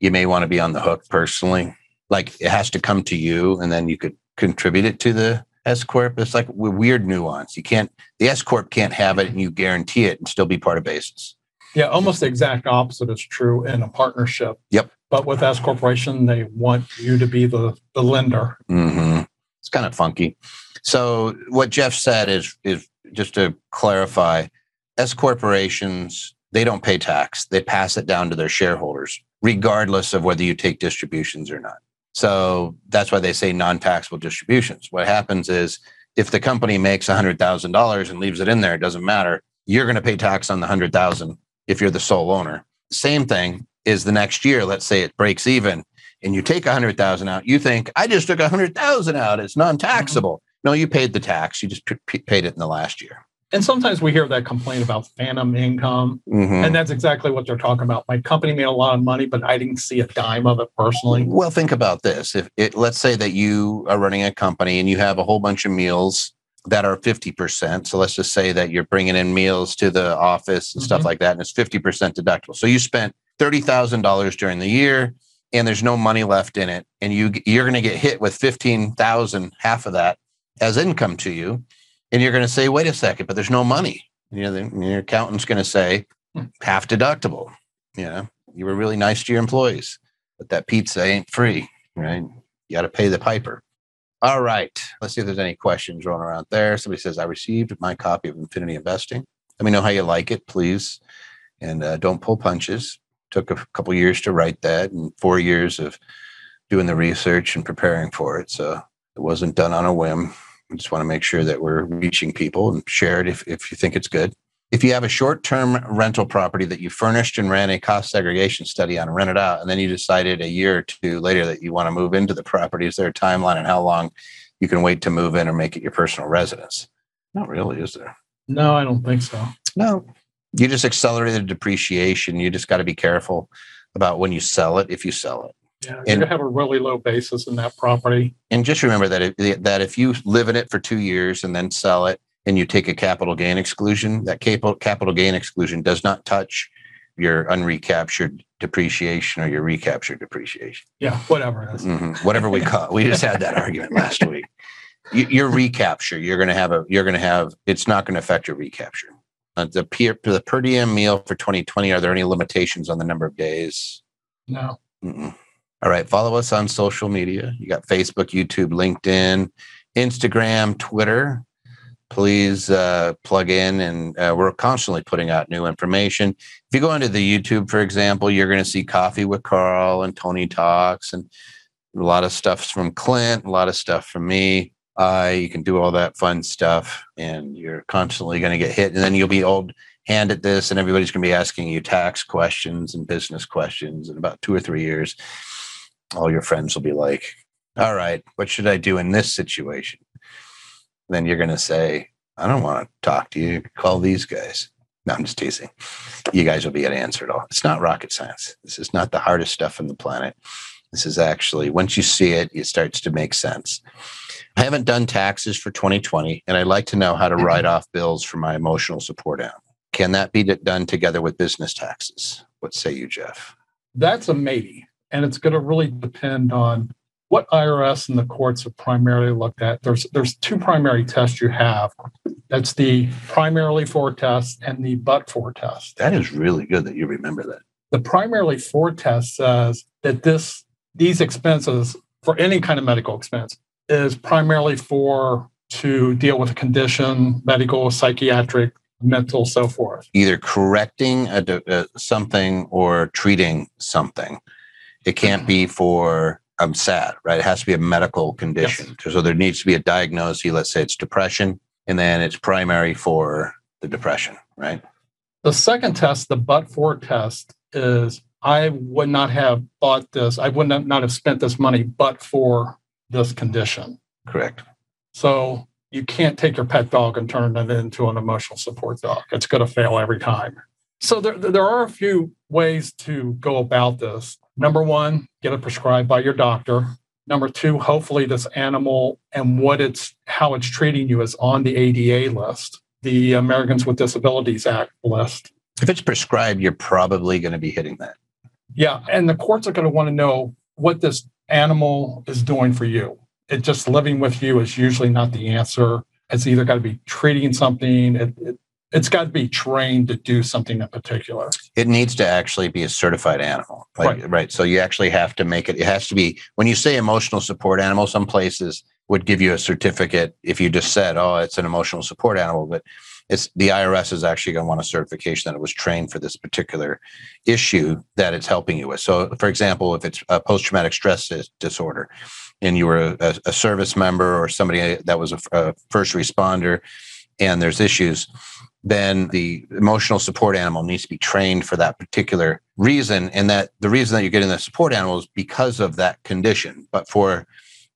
you may want to be on the hook personally. Like it has to come to you, and then you could contribute it to the S corp. It's like a weird nuance. You can't. The S corp can't have it, and you guarantee it, and still be part of basis. Yeah, almost the exact opposite is true in a partnership. Yep. But with S corporation, they want you to be the, the lender. hmm It's kind of funky. So what Jeff said is is just to clarify, S corporations they don't pay tax. They pass it down to their shareholders, regardless of whether you take distributions or not. So that's why they say non-taxable distributions. What happens is if the company makes $100,000 and leaves it in there, it doesn't matter. You're going to pay tax on the 100,000 if you're the sole owner. Same thing is the next year, let's say it breaks even and you take 100,000 out, you think I just took 100,000 out, it's non-taxable. Mm-hmm. No, you paid the tax. You just p- paid it in the last year. And sometimes we hear that complaint about phantom income. Mhm. And that's exactly what they're talking about. My company made a lot of money, but I didn't see a dime of it personally. Well, think about this. If it, let's say that you are running a company and you have a whole bunch of meals that are 50%. So let's just say that you're bringing in meals to the office and stuff Mhm. like that, and it's 50% deductible. So you spent $30,000 during the year and there's no money left in it. And you, you're going to get hit with 15,000, half of that as income to you. And you're going to say, wait a second, but there's no money. You know, the, your accountant's going to say Hmm. half deductible. You know, you were really nice to your employees, but that pizza ain't free, right? You got to pay the piper. All right. Let's see if there's any questions rolling around there. Somebody says, I received my copy of Infinity Investing. Let me know how you like it, please. And uh, don't pull punches. Took a couple years to write that and four years of doing the research and preparing for it. So it wasn't done on a whim. I just want to make sure that we're reaching people and share it if, if you think it's good. If you have a short term rental property that you furnished and ran a cost segregation study on and rent it out, and then you decided a year or two later that you want to move into the property, is there a timeline on how long you can wait to move in or make it your personal residence? Not really, is there? No, I don't think so. No. You just accelerated depreciation. You just got to be careful about when you sell it, if you sell it. Yeah, And- you have a really low basis in that property. And just remember that if, that if you live in it for two years and then sell it and you take a capital gain exclusion, that capital capital gain exclusion does not touch your unrecaptured depreciation or your recaptured depreciation. Yeah, whatever it is. Mhm. Whatever we call. We just had that argument last week. You, your recapture, you're going to have a, you're going to have, it's not going to affect your recapture. Uh, the per, the per diem meal for 2020, are there any limitations on the number of days? No. Mm-mm. All right. Follow us on social media. You got Facebook, YouTube, LinkedIn, Instagram, Twitter. Please uh, plug in, and uh, we're constantly putting out new information. If you go into the YouTube, for example, you're going to see Coffee with Carl and Tony Talks, and a lot of stuff from Clint, a lot of stuff from me. Uh, you can do all that fun stuff, and you're constantly going to get hit, and then you'll be old hand at this, and everybody's going to be asking you tax questions and business questions in about two or three years all your friends will be like, all right, what should I do in this situation? Then you're going to say, I don't want to talk to you. Call these guys. No, I'm just teasing. You guys will be able to answer it all. It's not rocket science. This is not the hardest stuff on the planet. This is actually, once you see it, it starts to make sense. I haven't done taxes for 2020, and I'd like to know how to mm-hmm. write off bills for my emotional support animal. Can that be done together with business taxes? What say you, Jeff? That's a maybe. And it's going to really depend on what IRS and the courts have primarily looked at, there's there's two primary tests you have. That's the primarily for test and the but for test. That is really good that you remember that. The primarily for test says that this these expenses for any kind of medical expense is primarily for to deal with a condition, medical, psychiatric, mental, so forth. Either correcting a, a, uh, something or treating something. It can't be mm-hmm. for I'm sad, right? It has to be a medical condition. Yes. So there needs to be a diagnosis. Let's say it's depression, and then it's primary for the depression, right? The second test, the but for test, is I would not have bought this. I would not have spent this money but for this condition. Correct. So you can't take your pet dog and turn it into an emotional support dog. It's going to fail every time. So there, there are a few ways to go about this. Number one, get it prescribed by your doctor. Number two, hopefully this animal and what it's how it's treating you is on the ADA list, the Americans with Disabilities Act list. If it's prescribed, you're probably going to be hitting that. Yeah, and the courts are going to want to know what this animal is doing for you. It just living with you is usually not the answer. It's either got to be treating something. It, it, it's got to be trained to do something in particular. It needs to actually be a certified animal. Like, right. right. So you actually have to make it, it has to be, when you say emotional support animal, some places would give you a certificate if you just said, oh, it's an emotional support animal. But it's the IRS is actually going to want a certification that it was trained for this particular issue that it's helping you with. So, for example, if it's a post traumatic stress disorder and you were a, a service member or somebody that was a, a first responder and there's issues, then the emotional support animal needs to be trained for that particular reason. And that the reason that you're getting the support animal is because of that condition. But for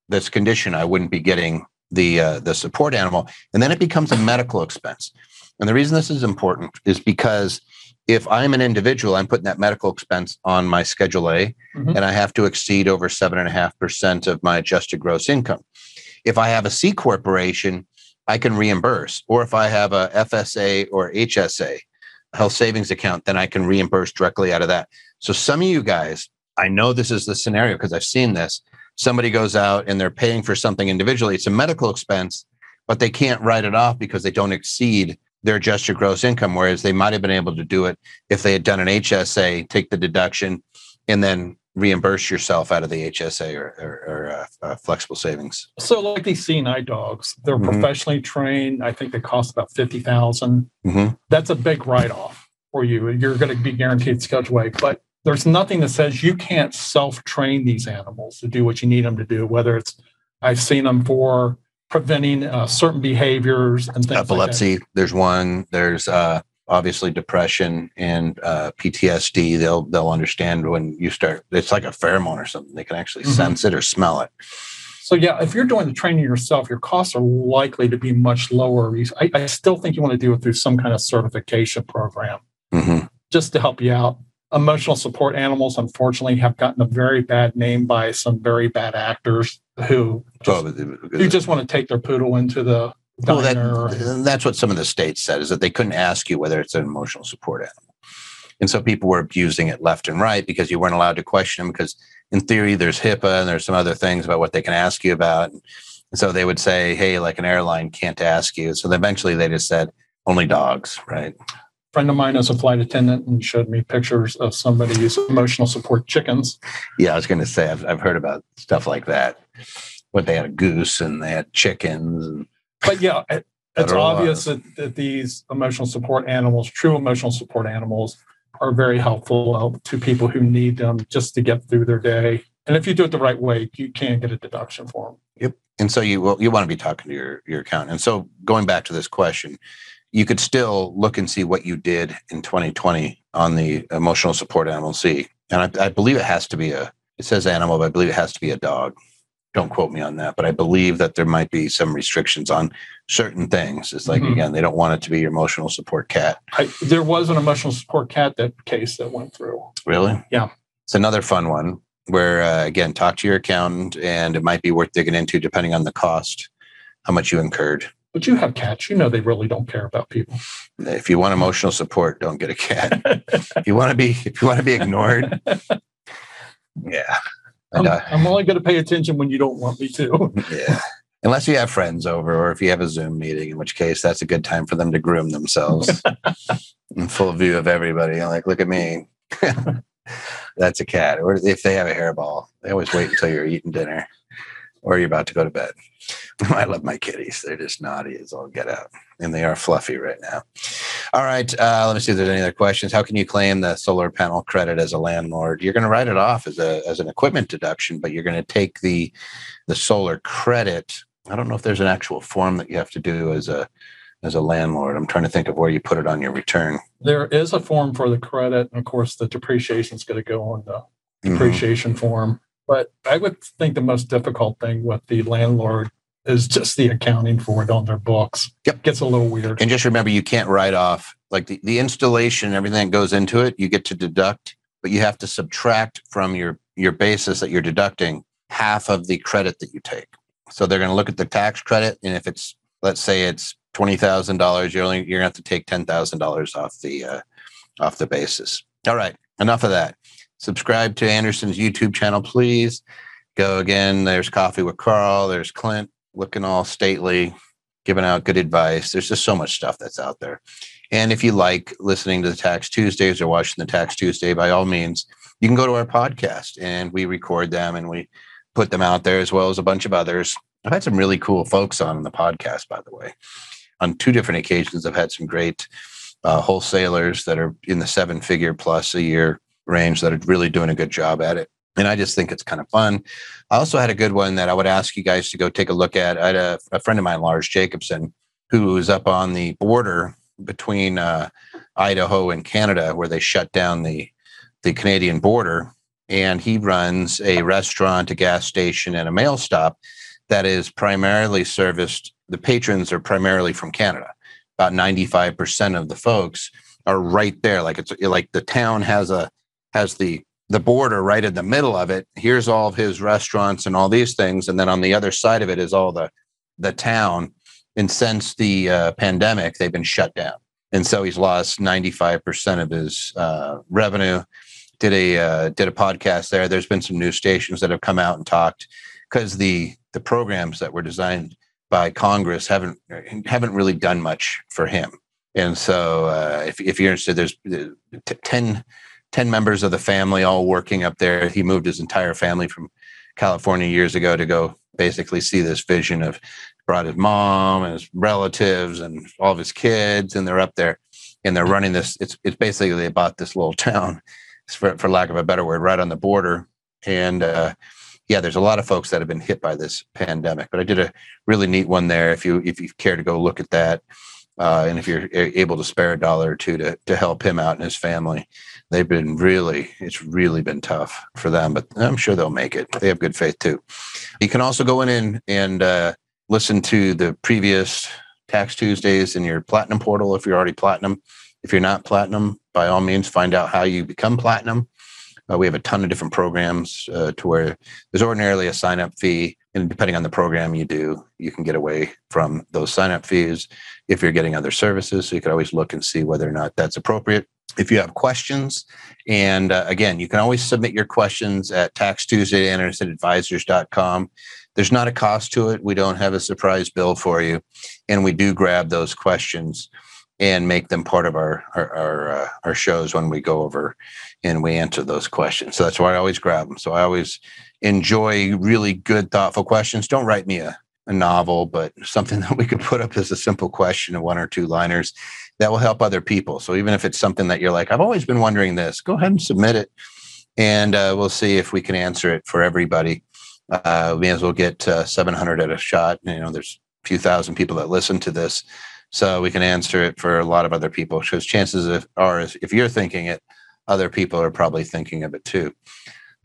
this condition, I wouldn't be getting the uh, the support animal, and then it becomes a medical expense. And the reason this is important is because if I'm an individual, I'm putting that medical expense on my Schedule A, mm-hmm. and I have to exceed over seven and a half percent of my adjusted gross income. If I have a C corporation, I can reimburse. Or if I have a FSA or HSA, health savings account, then I can reimburse directly out of that. So some of you guys, I know this is the scenario because I've seen this. Somebody goes out and they're paying for something individually. It's a medical expense, but they can't write it off because they don't exceed their adjusted gross income. Whereas they might have been able to do it if they had done an HSA, take the deduction, and then reimburse yourself out of the HSA or, or, or uh, uh, flexible savings. So, like these CNI dogs, they're mm-hmm. professionally trained. I think they cost about fifty mm-hmm. That's a big write off for you. You're going to be guaranteed Schedule A, but there's nothing that says you can't self train these animals to do what you need them to do. Whether it's I've seen them for preventing uh, certain behaviors and things. Epilepsy. Like there's one. There's uh, obviously depression and uh, PTSD, they'll they'll understand when you start. It's like a pheromone or something. They can actually mm-hmm. sense it or smell it. So yeah, if you're doing the training yourself, your costs are likely to be much lower. I, I still think you want to do it through some kind of certification program, mm-hmm. just to help you out. Emotional support animals, unfortunately, have gotten a very bad name by some very bad actors who just, oh, who just want to take their poodle into the well, that, that's what some of the states said is that they couldn't ask you whether it's an emotional support animal. And so people were abusing it left and right because you weren't allowed to question them because in theory there's HIPAA and there's some other things about what they can ask you about. And so they would say, hey, like an airline can't ask you. So eventually they just said only dogs, right? A friend of mine is a flight attendant and showed me pictures of somebody somebody's emotional support chickens. Yeah, I was going to say I've, I've heard about stuff like that. What they had a goose and they had chickens and but yeah, it, it's obvious that, that these emotional support animals, true emotional support animals, are very helpful uh, to people who need them just to get through their day. And if you do it the right way, you can get a deduction for them. Yep. And so you you want to be talking to your your accountant. And so going back to this question, you could still look and see what you did in 2020 on the emotional support animal C. And I, I believe it has to be a it says animal, but I believe it has to be a dog don't quote me on that, but I believe that there might be some restrictions on certain things. It's like mm-hmm. again, they don't want it to be your emotional support cat. I, there was an emotional support cat that case that went through. Really? Yeah. It's another fun one where uh, again, talk to your accountant, and it might be worth digging into depending on the cost, how much you incurred. But you have cats. You know they really don't care about people. If you want emotional support, don't get a cat. if you want to be, if you want to be ignored, yeah. I'm, uh, I'm only going to pay attention when you don't want me to. yeah. Unless you have friends over or if you have a Zoom meeting, in which case that's a good time for them to groom themselves in full view of everybody. like, look at me. that's a cat. Or if they have a hairball, they always wait until you're eating dinner or you're about to go to bed. I love my kitties. They're just naughty as all get out. And they are fluffy right now. All right. Uh, let me see if there's any other questions. How can you claim the solar panel credit as a landlord? You're going to write it off as a as an equipment deduction, but you're going to take the the solar credit I don't know if there's an actual form that you have to do as a as a landlord. I'm trying to think of where you put it on your return. There is a form for the credit, and of course, the depreciation is going to go on the depreciation mm-hmm. form. But I would think the most difficult thing with the landlord is just the accounting for it on their books. Yep, gets a little weird. And just remember, you can't write off like the, the installation, everything that goes into it. You get to deduct, but you have to subtract from your your basis that you're deducting half of the credit that you take. So they're going to look at the tax credit, and if it's let's say it's twenty thousand dollars, you're only you're going to have to take ten thousand dollars off the uh, off the basis. All right, enough of that. Subscribe to Anderson's YouTube channel, please. Go again. There's Coffee with Carl. There's Clint looking all stately, giving out good advice. There's just so much stuff that's out there. And if you like listening to the Tax Tuesdays or watching the Tax Tuesday, by all means, you can go to our podcast and we record them and we put them out there as well as a bunch of others. I've had some really cool folks on the podcast, by the way. On two different occasions, I've had some great uh, wholesalers that are in the seven figure plus a year range that are really doing a good job at it. And I just think it's kind of fun. I also had a good one that I would ask you guys to go take a look at. I had a, a friend of mine, Lars Jacobson, who's up on the border between uh, Idaho and Canada, where they shut down the the Canadian border and he runs a restaurant, a gas station, and a mail stop that is primarily serviced. The patrons are primarily from Canada. About 95% of the folks are right there. Like it's like the town has a has the the border right in the middle of it. Here's all of his restaurants and all these things, and then on the other side of it is all the the town. And since the uh, pandemic, they've been shut down, and so he's lost 95% of his uh, revenue did a uh, did a podcast there. There's been some news stations that have come out and talked because the the programs that were designed by Congress haven't haven't really done much for him. And so, uh, if if you're interested, there's uh, t- 10, 10 members of the family all working up there. He moved his entire family from California years ago to go basically see this vision of brought his mom and his relatives and all of his kids, and they're up there and they're running this. It's it's basically they bought this little town for, for lack of a better word, right on the border. And uh, yeah, there's a lot of folks that have been hit by this pandemic. But I did a really neat one there. If you if you care to go look at that, uh, and if you're able to spare a dollar or two to to help him out and his family, they've been really it's really been tough for them. But I'm sure they'll make it. They have good faith too. You can also go in and and uh, listen to the previous Tax Tuesdays in your Platinum portal if you're already Platinum. If you're not Platinum, by all means find out how you become platinum. Uh, we have a ton of different programs uh, to where there's ordinarily a sign up fee. And depending on the program you do, you can get away from those sign up fees if you're getting other services. So you can always look and see whether or not that's appropriate. If you have questions, and uh, again, you can always submit your questions at Tax Tuesday at There's not a cost to it. We don't have a surprise bill for you. And we do grab those questions and make them part of our our our, uh, our, shows when we go over and we answer those questions. So that's why I always grab them. So I always enjoy really good, thoughtful questions. Don't write me a, a novel, but something that we could put up as a simple question of one or two liners that will help other people. So even if it's something that you're like, I've always been wondering this, go ahead and submit it, and uh, we'll see if we can answer it for everybody. Uh, we may as well get uh, 700 at a shot. You know, there's a few thousand people that listen to this so we can answer it for a lot of other people because chances are if you're thinking it other people are probably thinking of it too.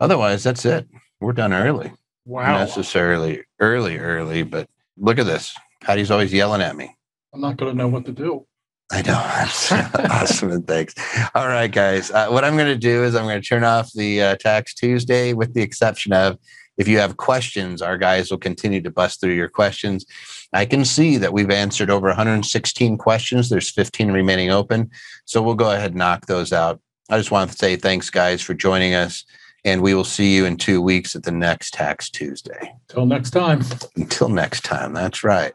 Otherwise that's it. We're done early. Wow. Not necessarily early early but look at this. Patty's always yelling at me. I'm not going to know what to do I know. awesome. And thanks. All right, guys. Uh, what I'm going to do is I'm going to turn off the uh, Tax Tuesday with the exception of if you have questions, our guys will continue to bust through your questions. I can see that we've answered over 116 questions. There's 15 remaining open. So we'll go ahead and knock those out. I just want to say thanks, guys, for joining us. And we will see you in two weeks at the next Tax Tuesday. Till next time. Until next time. That's right.